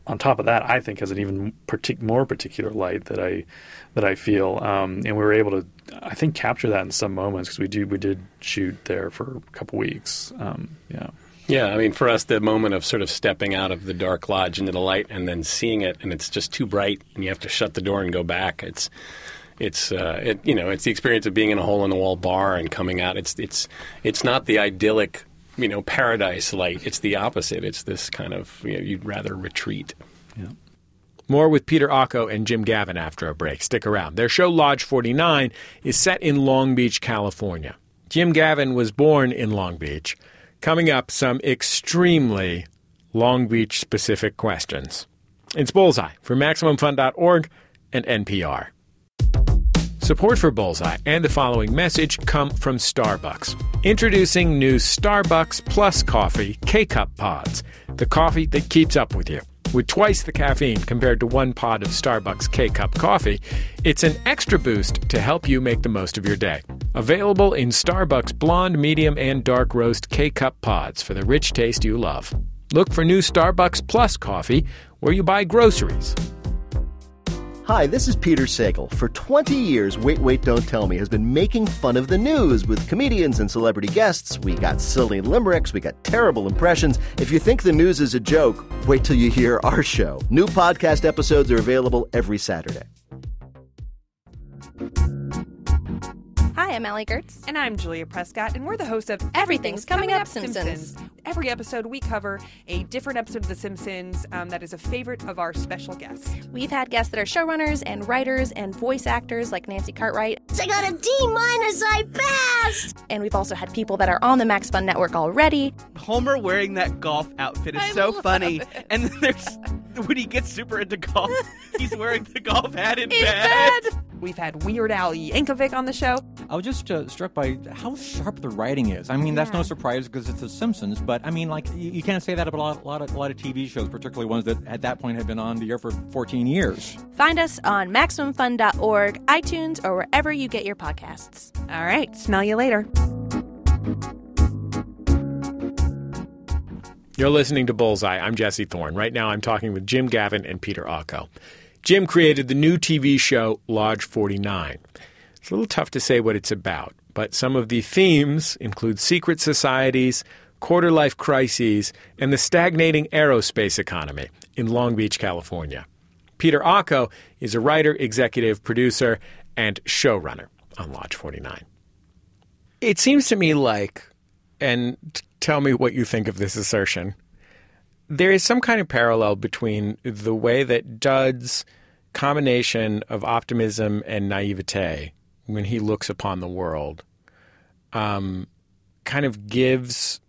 on top of that, I think has an even partic- more particular light that I that I feel, um, and we were able to, I think, capture that in some moments because we do we did shoot there for a couple weeks. Um, yeah. Yeah, I mean, for us, the moment of sort of stepping out of the dark lodge into the light and then seeing it, and it's just too bright, and you have to shut the door and go back. It's, it's, uh, it, you know, it's the experience of being in a hole in the wall bar and coming out. It's, it's, it's not the idyllic you know, paradise light. It's the opposite. It's this kind of, you know, you'd rather retreat. Yeah. More with Peter Ocko and Jim Gavin after a break. Stick around. Their show Lodge 49 is set in Long Beach, California. Jim Gavin was born in Long Beach. Coming up, some extremely Long Beach specific questions. It's Bullseye from MaximumFun.org and NPR. Support for Bullseye and the following message come from Starbucks. Introducing new Starbucks Plus Coffee K Cup Pods, the coffee that keeps up with you. With twice the caffeine compared to one pod of Starbucks K Cup coffee, it's an extra boost to help you make the most of your day. Available in Starbucks blonde, medium, and dark roast K Cup pods for the rich taste you love. Look for new Starbucks Plus coffee where you buy groceries. Hi, this is Peter Sagal. For 20 years, Wait, Wait, Don't Tell Me has been making fun of the news with comedians and celebrity guests. We got silly limericks, we got terrible impressions. If you think the news is a joke, wait till you hear our show. New podcast episodes are available every Saturday. Hi, I'm Allie Goertz. And I'm Julia Prescott, and we're the hosts of Everything's, Everything's Coming, Coming, Up, Simpsons. Simpsons. Every episode, we cover a different episode of The Simpsons um, that is a favorite of our special guests. We've had guests that are showrunners and writers and voice actors like Nancy Cartwright. I got a D minus, I passed! And we've also had people that are on the Max Fun Network already. Homer wearing that golf outfit is I so funny. It. And there's when he gets super into golf, *laughs* he's wearing the golf hat in bed. bed. We've had Weird Al Yankovic on the show. I was just uh, struck by how sharp the writing is. I mean, that's no surprise because it's The Simpsons, but I mean, like, you, you can't say that about a lot, a lot, of, a lot of TV shows, particularly ones that at that point had been on the air for 14 years. Find us on MaximumFun.org, iTunes, or wherever you get your podcasts. All right, smell you later. You're listening to Bullseye. I'm Jesse Thorn. Right now, I'm talking with Jim Gavin and Peter Ocko. Jim created the new TV show Lodge 49. It's a little tough to say what it's about, but some of the themes include secret societies, quarter life crises, and the stagnating aerospace economy in Long Beach, California. Peter Ocko is a writer, executive producer, and showrunner on Lodge 49. It seems to me like, and tell me what you think of this assertion, there is some kind of parallel between the way that Dud's combination of optimism and naivete when he looks upon the world um, kind of gives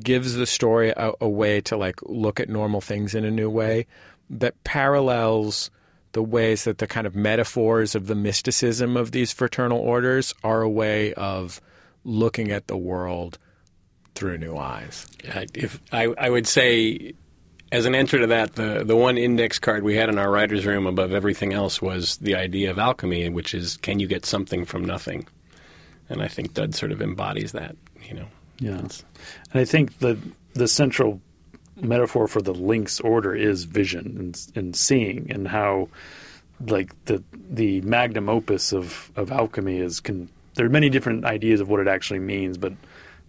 gives the story a, a, way to like look at normal things in a new way that parallels the ways that the kind of metaphors of the mysticism of these fraternal orders are a way of looking at the world through new eyes. If I, I would say, as an answer to that, the the one index card we had in our writers' room above everything else was the idea of alchemy, which is can you get something from nothing? And I think Dud sort of embodies that. You know. Yeah, and I think the the central metaphor for the Lynx order is vision and, and seeing, and how like the the magnum opus of of alchemy is can. There are many different ideas of what it actually means, but I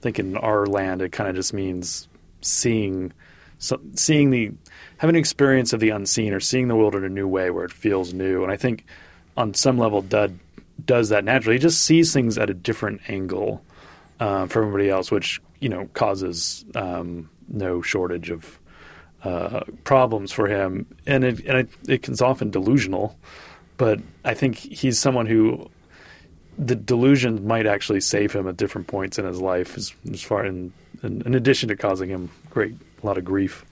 think in our land it kind of just means seeing, so, seeing the having an experience of the unseen or seeing the world in a new way where it feels new. And I think on some level, Dud does that naturally. He just sees things at a different angle uh, from everybody else, which you know causes um, no shortage of uh, problems for him, and it and it, it's often delusional. But I think he's someone who the delusion might actually save him at different points in his life, as, as far in, in, in addition to causing him great a lot of grief.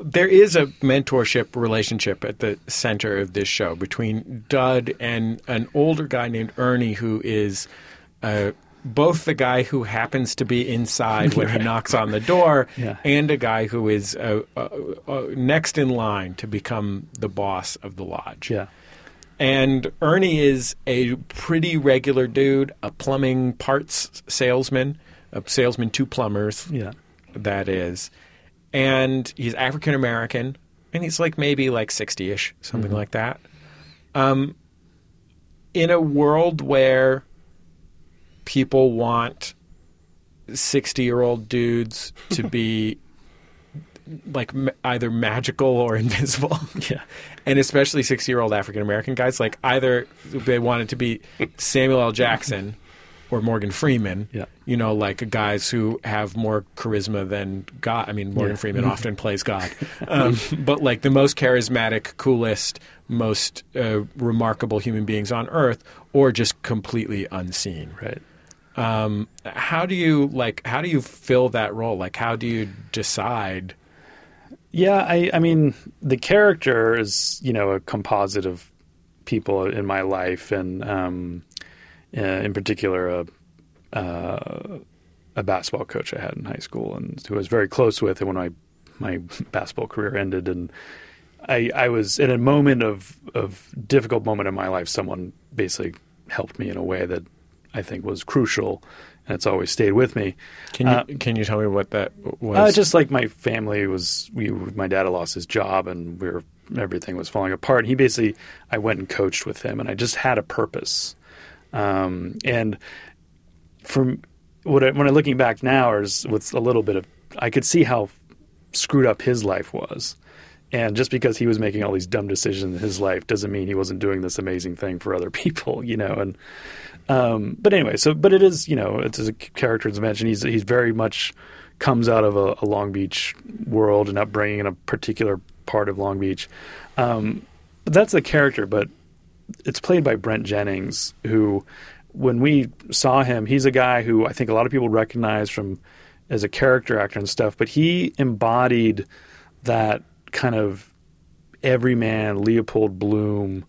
There is a mentorship relationship at the center of this show between Dud and an older guy named Ernie, who is uh, both the guy who happens to be inside when he *laughs* knocks on the door yeah. and a guy who is uh, uh, uh, next in line to become the boss of the lodge. Yeah. And Ernie is a pretty regular dude, a plumbing parts salesman, a salesman to plumbers. Yeah. That is. And he's African American, and he's like maybe like 60 ish, something Mhm. like that. Um, in a world where people want 60 year old dudes to be *laughs* like m- either magical or invisible. Yeah. And especially 60 year old African American guys, like either they wanted to be Samuel L. Jackson or Morgan Freeman. Yeah. You know, like guys who have more charisma than God. I mean, Morgan Yeah. Freeman often *laughs* plays God. Um, but like the most charismatic, coolest, most uh, remarkable human beings on earth, or just completely unseen. Right. Um, how do you like? How do you fill that role? Like, how do you decide? Yeah, I, I mean, the character is, you know, a composite of people in my life, and um, uh, in particular, a, uh, a basketball coach I had in high school, and who I was very close with, and when my my basketball career ended, and I, I was in a moment of of difficult moment in my life. Someone basically helped me in a way that I think was crucial, and it's always stayed with me. Can you Uh, can you tell me what that was? uh, just like my family was, we my dad had lost his job, and we were everything was falling apart. He basically, I went and coached with him, and I just had a purpose. Um, and from what I, when I'm looking back now, is with a little bit of, I could see how screwed up his life was. And just because he was making all these dumb decisions in his life doesn't mean he wasn't doing this amazing thing for other *laughs* people, you know. And um, but anyway, so but it is, you know, it's a character as mentioned. He's he's very much comes out of a, a Long Beach world and upbringing in a particular part of Long Beach. Um, but that's the character, but it's played by Brent Jennings, who, when we saw him, he's a guy who I think a lot of people recognize from as a character actor and stuff, but he embodied that kind of everyman Leopold Bloom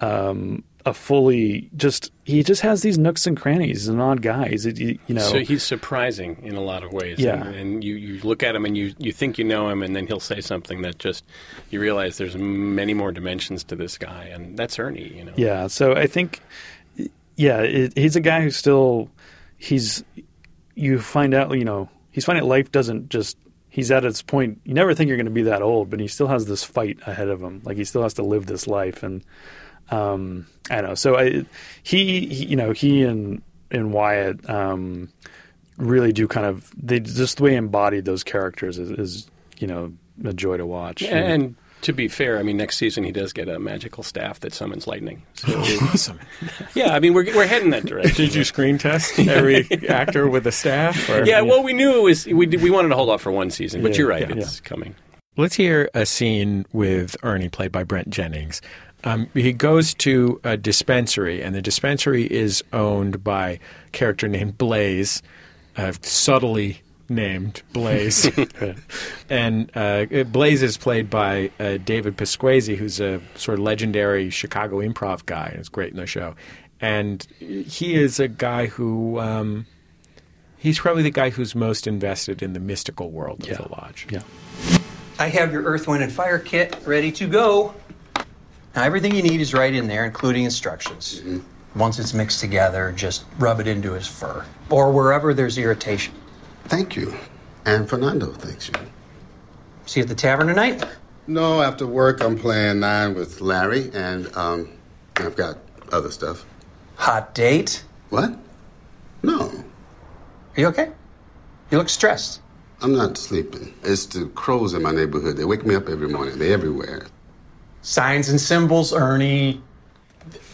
um, a fully just he just has these nooks and crannies. He's an odd guy. He's you know So he's surprising in a lot of ways. Yeah. And, and you, you look at him and you, you think you know him, and then he'll say something that just you realize there's many more dimensions to this guy, and that's Ernie. You know. Yeah, so I think, yeah, it, he's a guy who still, he's, you find out, you know, he's finding life doesn't just, he's at its point, you never think you're going to be that old, but he still has this fight ahead of him. Like he still has to live this life. And, um, I don't know. So I, he, he you know, he and, and Wyatt, um, really do kind of, they just the way he embodied those characters is, is you know, a joy to watch. And to be fair, I mean, next season he does get a magical staff that summons lightning. So *laughs* awesome. Yeah, I mean, we're, we're heading that direction. Did you screen test *laughs* every actor with a staff? Or? Yeah, well, we knew it was. We, we wanted to hold off for one season, but Yeah, you're right. yeah. it's coming. Let's hear a scene with Ernie, played by Brent Jennings. Um, he goes to a dispensary, and the dispensary is owned by a character named Blaze, uh, subtly named Blaze. *laughs* and uh, Blaze is played by uh, David Pasquesi, who's a sort of legendary Chicago improv guy, and is great in the show. And he is a guy who. Um, He's probably the guy who's most invested in the mystical world of the lodge. Yeah. I have your Earth, Wind, and Fire kit ready to go. Now, everything you need is right in there, including instructions. Once it's mixed together, just rub it into his fur or wherever there's irritation. Thank you. And Fernando thanks you. See you at the tavern tonight? No, after work, I'm playing nine with Larry, and um, I've got other stuff. Hot date? What? No. Are you okay? You look stressed. I'm not sleeping. It's the crows in my neighborhood. They wake me up every morning. They're everywhere. Signs and symbols, Ernie.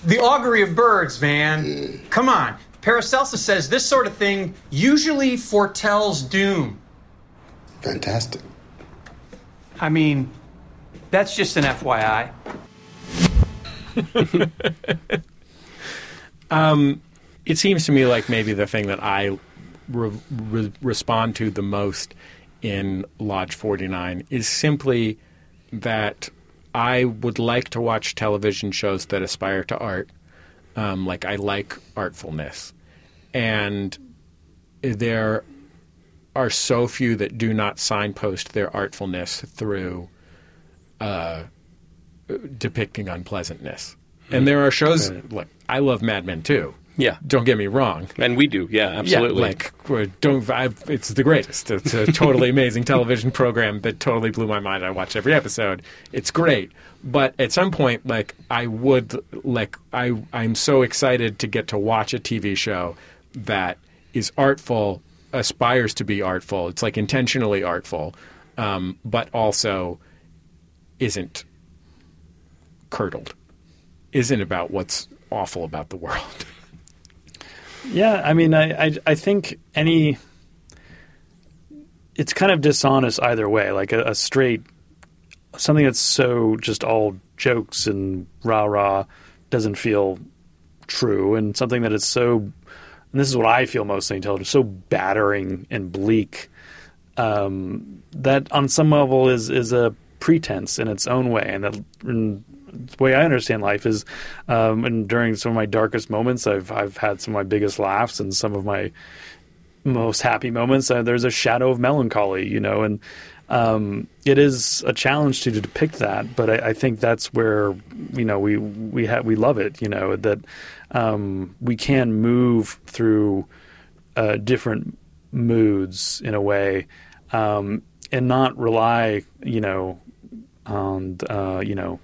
The augury of birds, man. Come on. Paracelsus says this sort of thing usually foretells doom. Fantastic. I mean, that's just an FYI. *laughs* Um, it seems to me like maybe the thing that I re- re- respond to the most in Lodge 49 is simply that I would like to watch television shows that aspire to art. Um, like, I like artfulness. And there are so few that do not signpost their artfulness through uh, depicting unpleasantness. And there are shows like I love Mad Men too. Yeah. Don't get me wrong. And we do, yeah, absolutely. Yeah, like don't I, it's the greatest. It's a totally *laughs* amazing television program that totally blew my mind. I watch every episode. It's great. But at some point like I would like I I'm so excited to get to watch a TV show that is artful, aspires to be artful. It's like intentionally artful, um, but also isn't curdled. Isn't about what's awful about the world. *laughs* Yeah, I mean, I, I, I think any. It's kind of dishonest either way. Like a, a straight, something that's so just all jokes and rah rah doesn't feel true, and something that is so, and this is what I feel mostly intelligent, so battering and bleak, um, that on some level is is a pretense in its own way, and that. And, the way I understand life is, um, and during some of my darkest moments, I've I've had some of my biggest laughs and some of my most happy moments. Uh, there's a shadow of melancholy, you know, and um, it is a challenge to, to depict that. But I, I think that's where you know we we ha- we love it, you know, that um, we can move through uh, different moods in a way, um, and not rely, you know, on uh, you know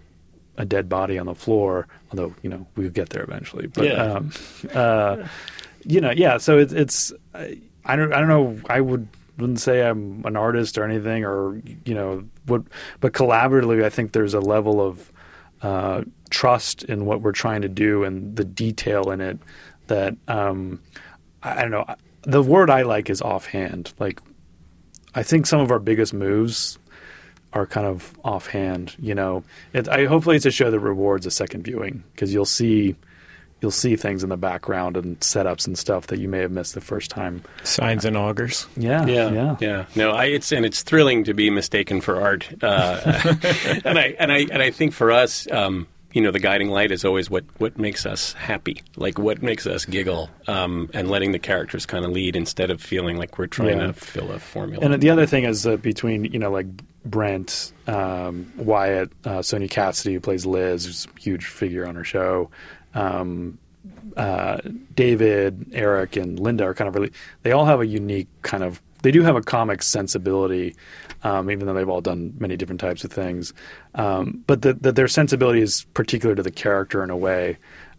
a dead body on the floor. Although you know we'll get there eventually. But Yeah. um, uh, you know, yeah. So it's it's I, I don't I don't know. I would wouldn't say I'm an artist or anything, or you know what. But collaboratively, I think there's a level of uh, trust in what we're trying to do and the detail in it that um, I, I don't know. The word I like is offhand. Like I think some of our biggest moves are kind of offhand. You know, it, I hopefully it's a show that rewards a second viewing because you'll see you'll see things in the background and setups and stuff that you may have missed the first time. Signs and augurs. Yeah, yeah, yeah. No, I, it's and it's thrilling to be mistaken for art, uh, *laughs* and I and I and I think for us, um, you know the guiding light is always what what makes us happy, like what makes us giggle, um, and letting the characters kind of lead instead of feeling like we're trying Yeah. to fill a formula. And the other thing is uh, between you know like Brent, um, Wyatt, uh, Sonya Cassidy who plays Liz, who's a huge figure on her show. Um, uh, David, Eric, and Linda are kind of really. They all have a unique kind of. They do have a comic sensibility, um, even though they've all done many different types of things. Um, but that the, their sensibility is particular to the character in a way,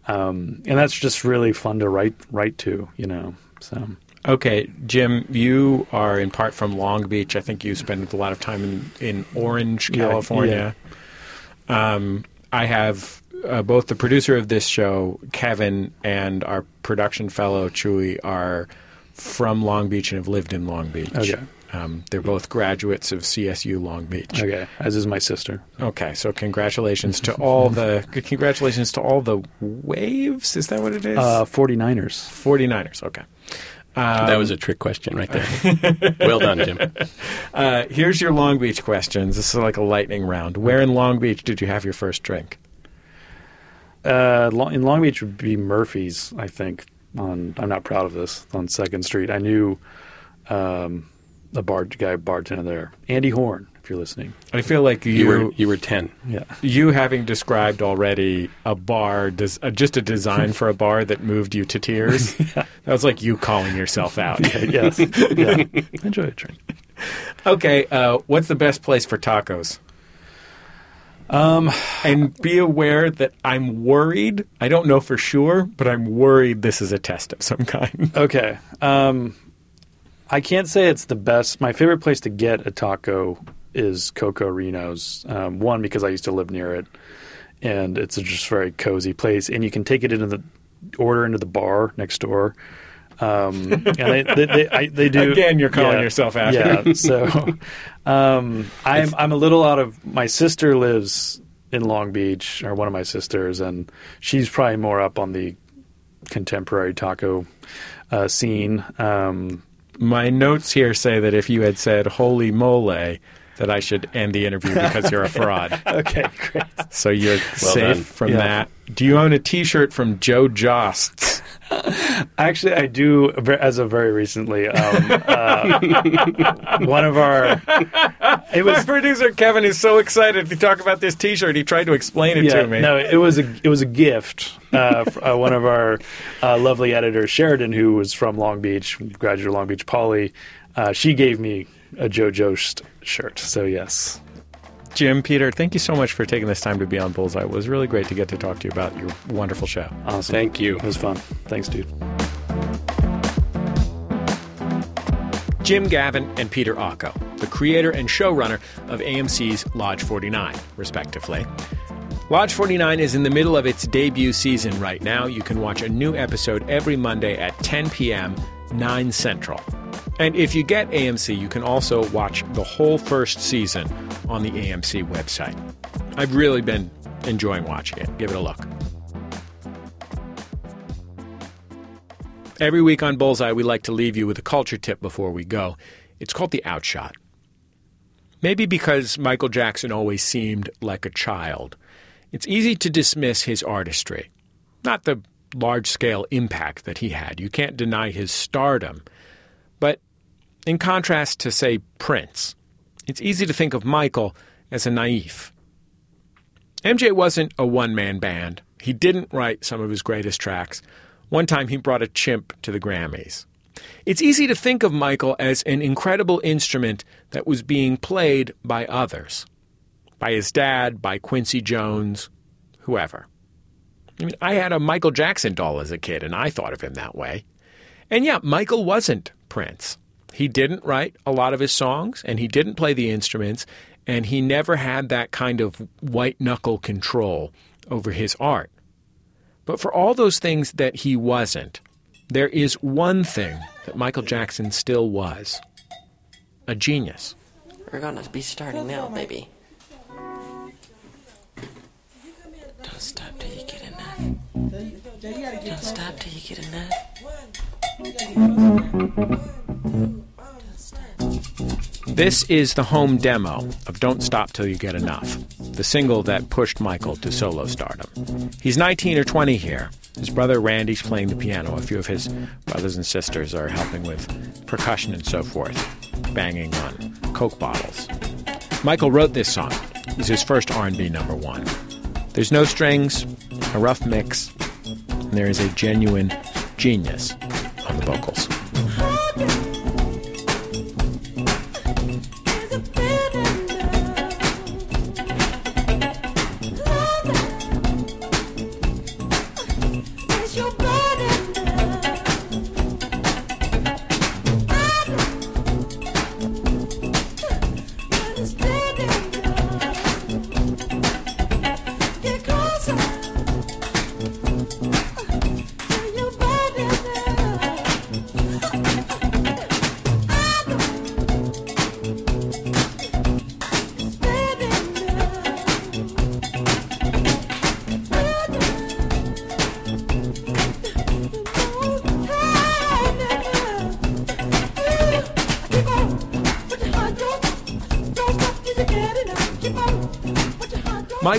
um, and that's just really fun to write write to. You know, so. Okay, Jim, you are in part from Long Beach. I think you spend a lot of time in, in Orange, Yeah, California. Um, I have uh, both the producer of this show, Kevin, and our production fellow, Chewy, are from Long Beach and have lived in Long Beach. Okay. Um, they're both graduates of CSU Long Beach. Okay, as is my sister. Okay, so congratulations to all *laughs* the congratulations to all the waves. Is that what it is? Uh, 49ers. 49ers. Okay. Um, that was a trick question right there. *laughs* well done, Jim. Uh, here's your Long Beach questions. This is like a lightning round. Where in Long Beach did you have your first drink? Uh, in Long Beach would be Murphy's, I think. On I'm not proud of this on Second Street. I knew um, the bar guy bartender there, Andy Horn. If you're listening, I feel like you, You were you were ten. Yeah. You having described already a bar, des- uh, just a design for a bar that moved you to tears. *laughs* That was like you calling yourself out. Yeah, yes, *laughs* yeah. Enjoy a drink. Okay, uh, what's the best place for tacos? Um, and be aware that I'm worried. I don't know for sure, but I'm worried this is a test of some kind. *laughs* Okay. Um, I can't say it's the best. My favorite place to get a taco is Coco Reno's. Um, one because I used to live near it, and it's a just very cozy place, and you can take it into the order into the bar next door. Um, and they they, they, I, they do Again, you're calling yeah, yourself out. Yeah. So *laughs* um, I'm I'm a little out of. My sister lives in Long Beach, or one of my sisters, and she's probably more up on the contemporary taco uh, scene. Um, My notes here say that if you had said "Holy mole," that I should end the interview because you're a *laughs* fraud. okay, great. So you're Well safe done. from Yeah. that. Do you own a T-shirt from Joe Jost's? Actually, I do as of very recently. Um, uh, one of our It was My producer Kevin is so excited to talk about this T-shirt. He tried to explain it yeah, to me. no, it was a it was a gift. Uh, uh, one of our uh, lovely editors, Sheridan, who was from Long Beach, graduate of Long Beach Poly, uh, she gave me a Joe Jost shirt. So yes, Jim, Peter, thank you so much for taking this time to be on Bullseye. It was really great to get to talk to you about your wonderful show. awesome. Thank you. It was fun. Thanks, dude. Jim Gavin and Peter Ocko, the creator and showrunner of AMC's Lodge 49, respectively. Lodge 49 is in the middle of its debut season right now. You can watch a new episode every Monday at 10 p.m., 9 Central. And if you get AMC, you can also watch the whole first season on the AMC website. I've really been enjoying watching it. Give it a look. Every week on Bullseye, we like to leave you with a culture tip before we go. It's called the outshot. Maybe because Michael Jackson always seemed like a child, it's easy to dismiss his artistry. Not the large scale impact that he had. You can't deny his stardom. In contrast to, say, Prince, it's easy to think of Michael as a naif. MJ wasn't a one man band. He didn't write some of his greatest tracks. One time he brought a chimp to the Grammys. It's easy to think of Michael as an incredible instrument that was being played by others by his dad, by Quincy Jones, whoever. I mean, I had a Michael Jackson doll as a kid, and I thought of him that way. And yeah, Michael wasn't Prince. He didn't write a lot of his songs, and he didn't play the instruments, and he never had that kind of white knuckle control over his art. But for all those things that he wasn't, there is one thing that Michael Jackson still was a genius. We're gonna be starting now, baby. Don't stop till you get that. Don't stop till you get that. This is the home demo of Don't Stop Till You Get Enough. the single that pushed Michael to solo stardom. He's 19 or 20 here. His brother Randy's playing the piano. A few of his brothers and sisters are helping with percussion and so forth, banging on Coke bottles. Michael wrote this song. It's his first R&B number one. There's no strings, a rough mix, and there is a genuine genius on the vocals.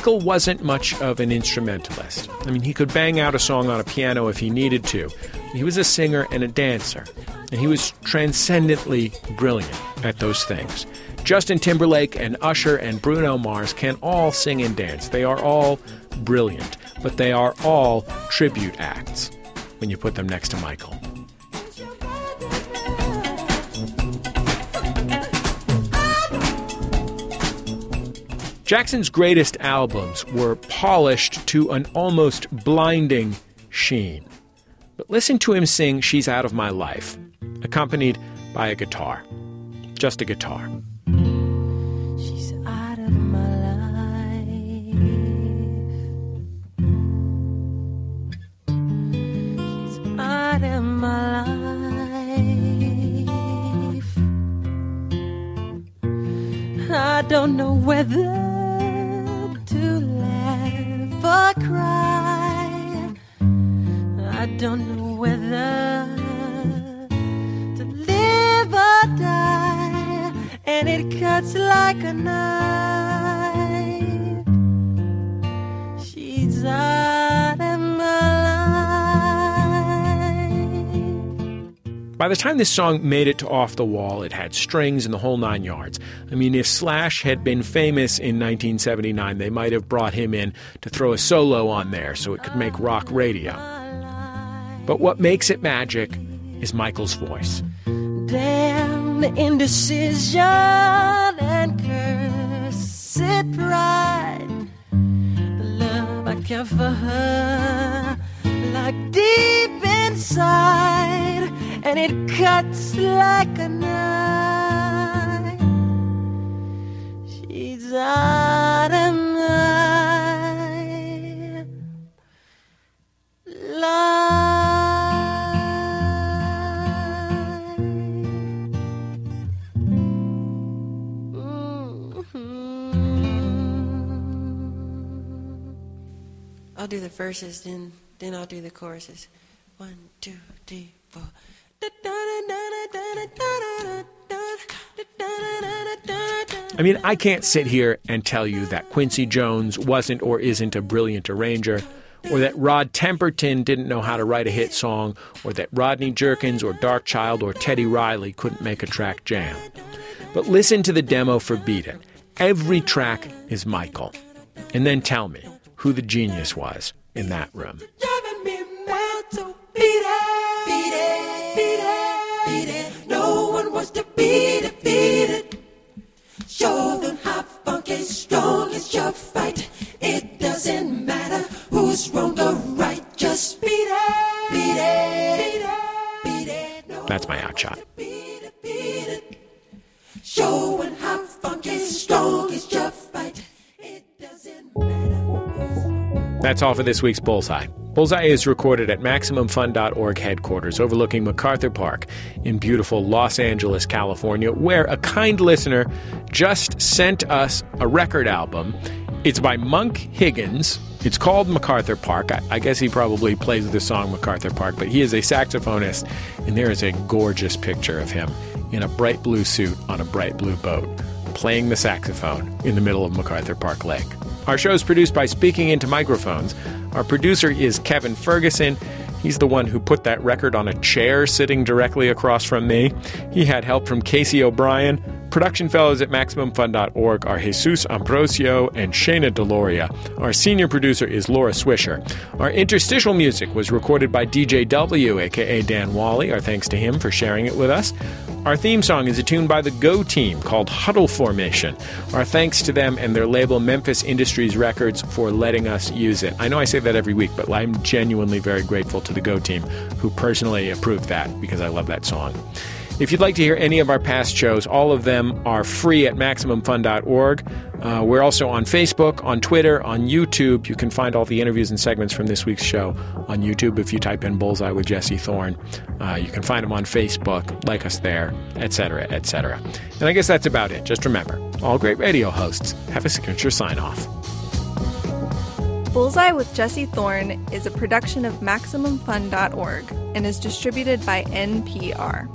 Michael wasn't much of an instrumentalist. I mean, he could bang out a song on a piano if he needed to. He was a singer and a dancer, and he was transcendently brilliant at those things. Justin Timberlake and Usher and Bruno Mars can all sing and dance. They are all brilliant, but they are all tribute acts when you put them next to Michael. Jackson's greatest albums were polished to an almost blinding sheen. But listen to him sing She's Out of My Life, accompanied by a guitar. Just a guitar. She's out of my life. She's out of my life. I don't know whether don't know whether to live or die, and it cuts like a knife. She's out of my life. By the time this song made it to Off the Wall, it had strings and the whole nine yards. I mean, if Slash had been famous in 1979, they might have brought him in to throw a solo on there so it could make rock radio. But what makes it magic is Michael's voice. Damn the indecision and cursed pride. The love I care for her, like deep inside, and it cuts like a knife. She's out I'll do the verses, then then I'll do the choruses. One, two, three, four. I mean, I can't sit here and tell you that Quincy Jones wasn't or isn't a brilliant arranger, or that Rod Temperton didn't know how to write a hit song, or that Rodney Jerkins or Darkchild or Teddy Riley couldn't make a track jam. But listen to the demo for Beat It. Every track is Michael. And then tell me who the genius was in that room. Beat it, beat it, beat it. No one wants to beat it, That's all for this week's Bullseye. Bullseye is recorded at MaximumFun.org headquarters overlooking MacArthur Park in beautiful Los Angeles, California, where a kind listener just sent us a record album. It's by Monk Higgins. It's called MacArthur Park. I, I guess he probably plays the song MacArthur Park, but he is a saxophonist, and there is a gorgeous picture of him in a bright blue suit on a bright blue boat playing the saxophone in the middle of MacArthur Park Lake. Our show is produced by Speaking Into Microphones. Our producer is Kevin Ferguson. He's the one who put that record on a chair sitting directly across from me. He had help from Casey O'Brien. Production fellows at MaximumFun.org are Jesus Ambrosio and Shayna Deloria. Our senior producer is Laura Swisher. Our interstitial music was recorded by DJ W, aka Dan Wally. Our thanks to him for sharing it with us. Our theme song is a tune by the Go Team called Huddle Formation. Our thanks to them and their label Memphis Industries Records for letting us use it. I know I say that every week, but I'm genuinely very grateful to the Go Team who personally approved that because I love that song. If you'd like to hear any of our past shows, all of them are free at MaximumFun.org. Uh, we're also on Facebook, on Twitter, on YouTube. You can find all the interviews and segments from this week's show on YouTube if you type in Bullseye with Jesse Thorn. Uh, you can find them on Facebook, like us there, etc., etc. And I guess that's about it. Just remember, all great radio hosts have a signature sign off. Bullseye with Jesse Thorn is a production of MaximumFun.org and is distributed by NPR.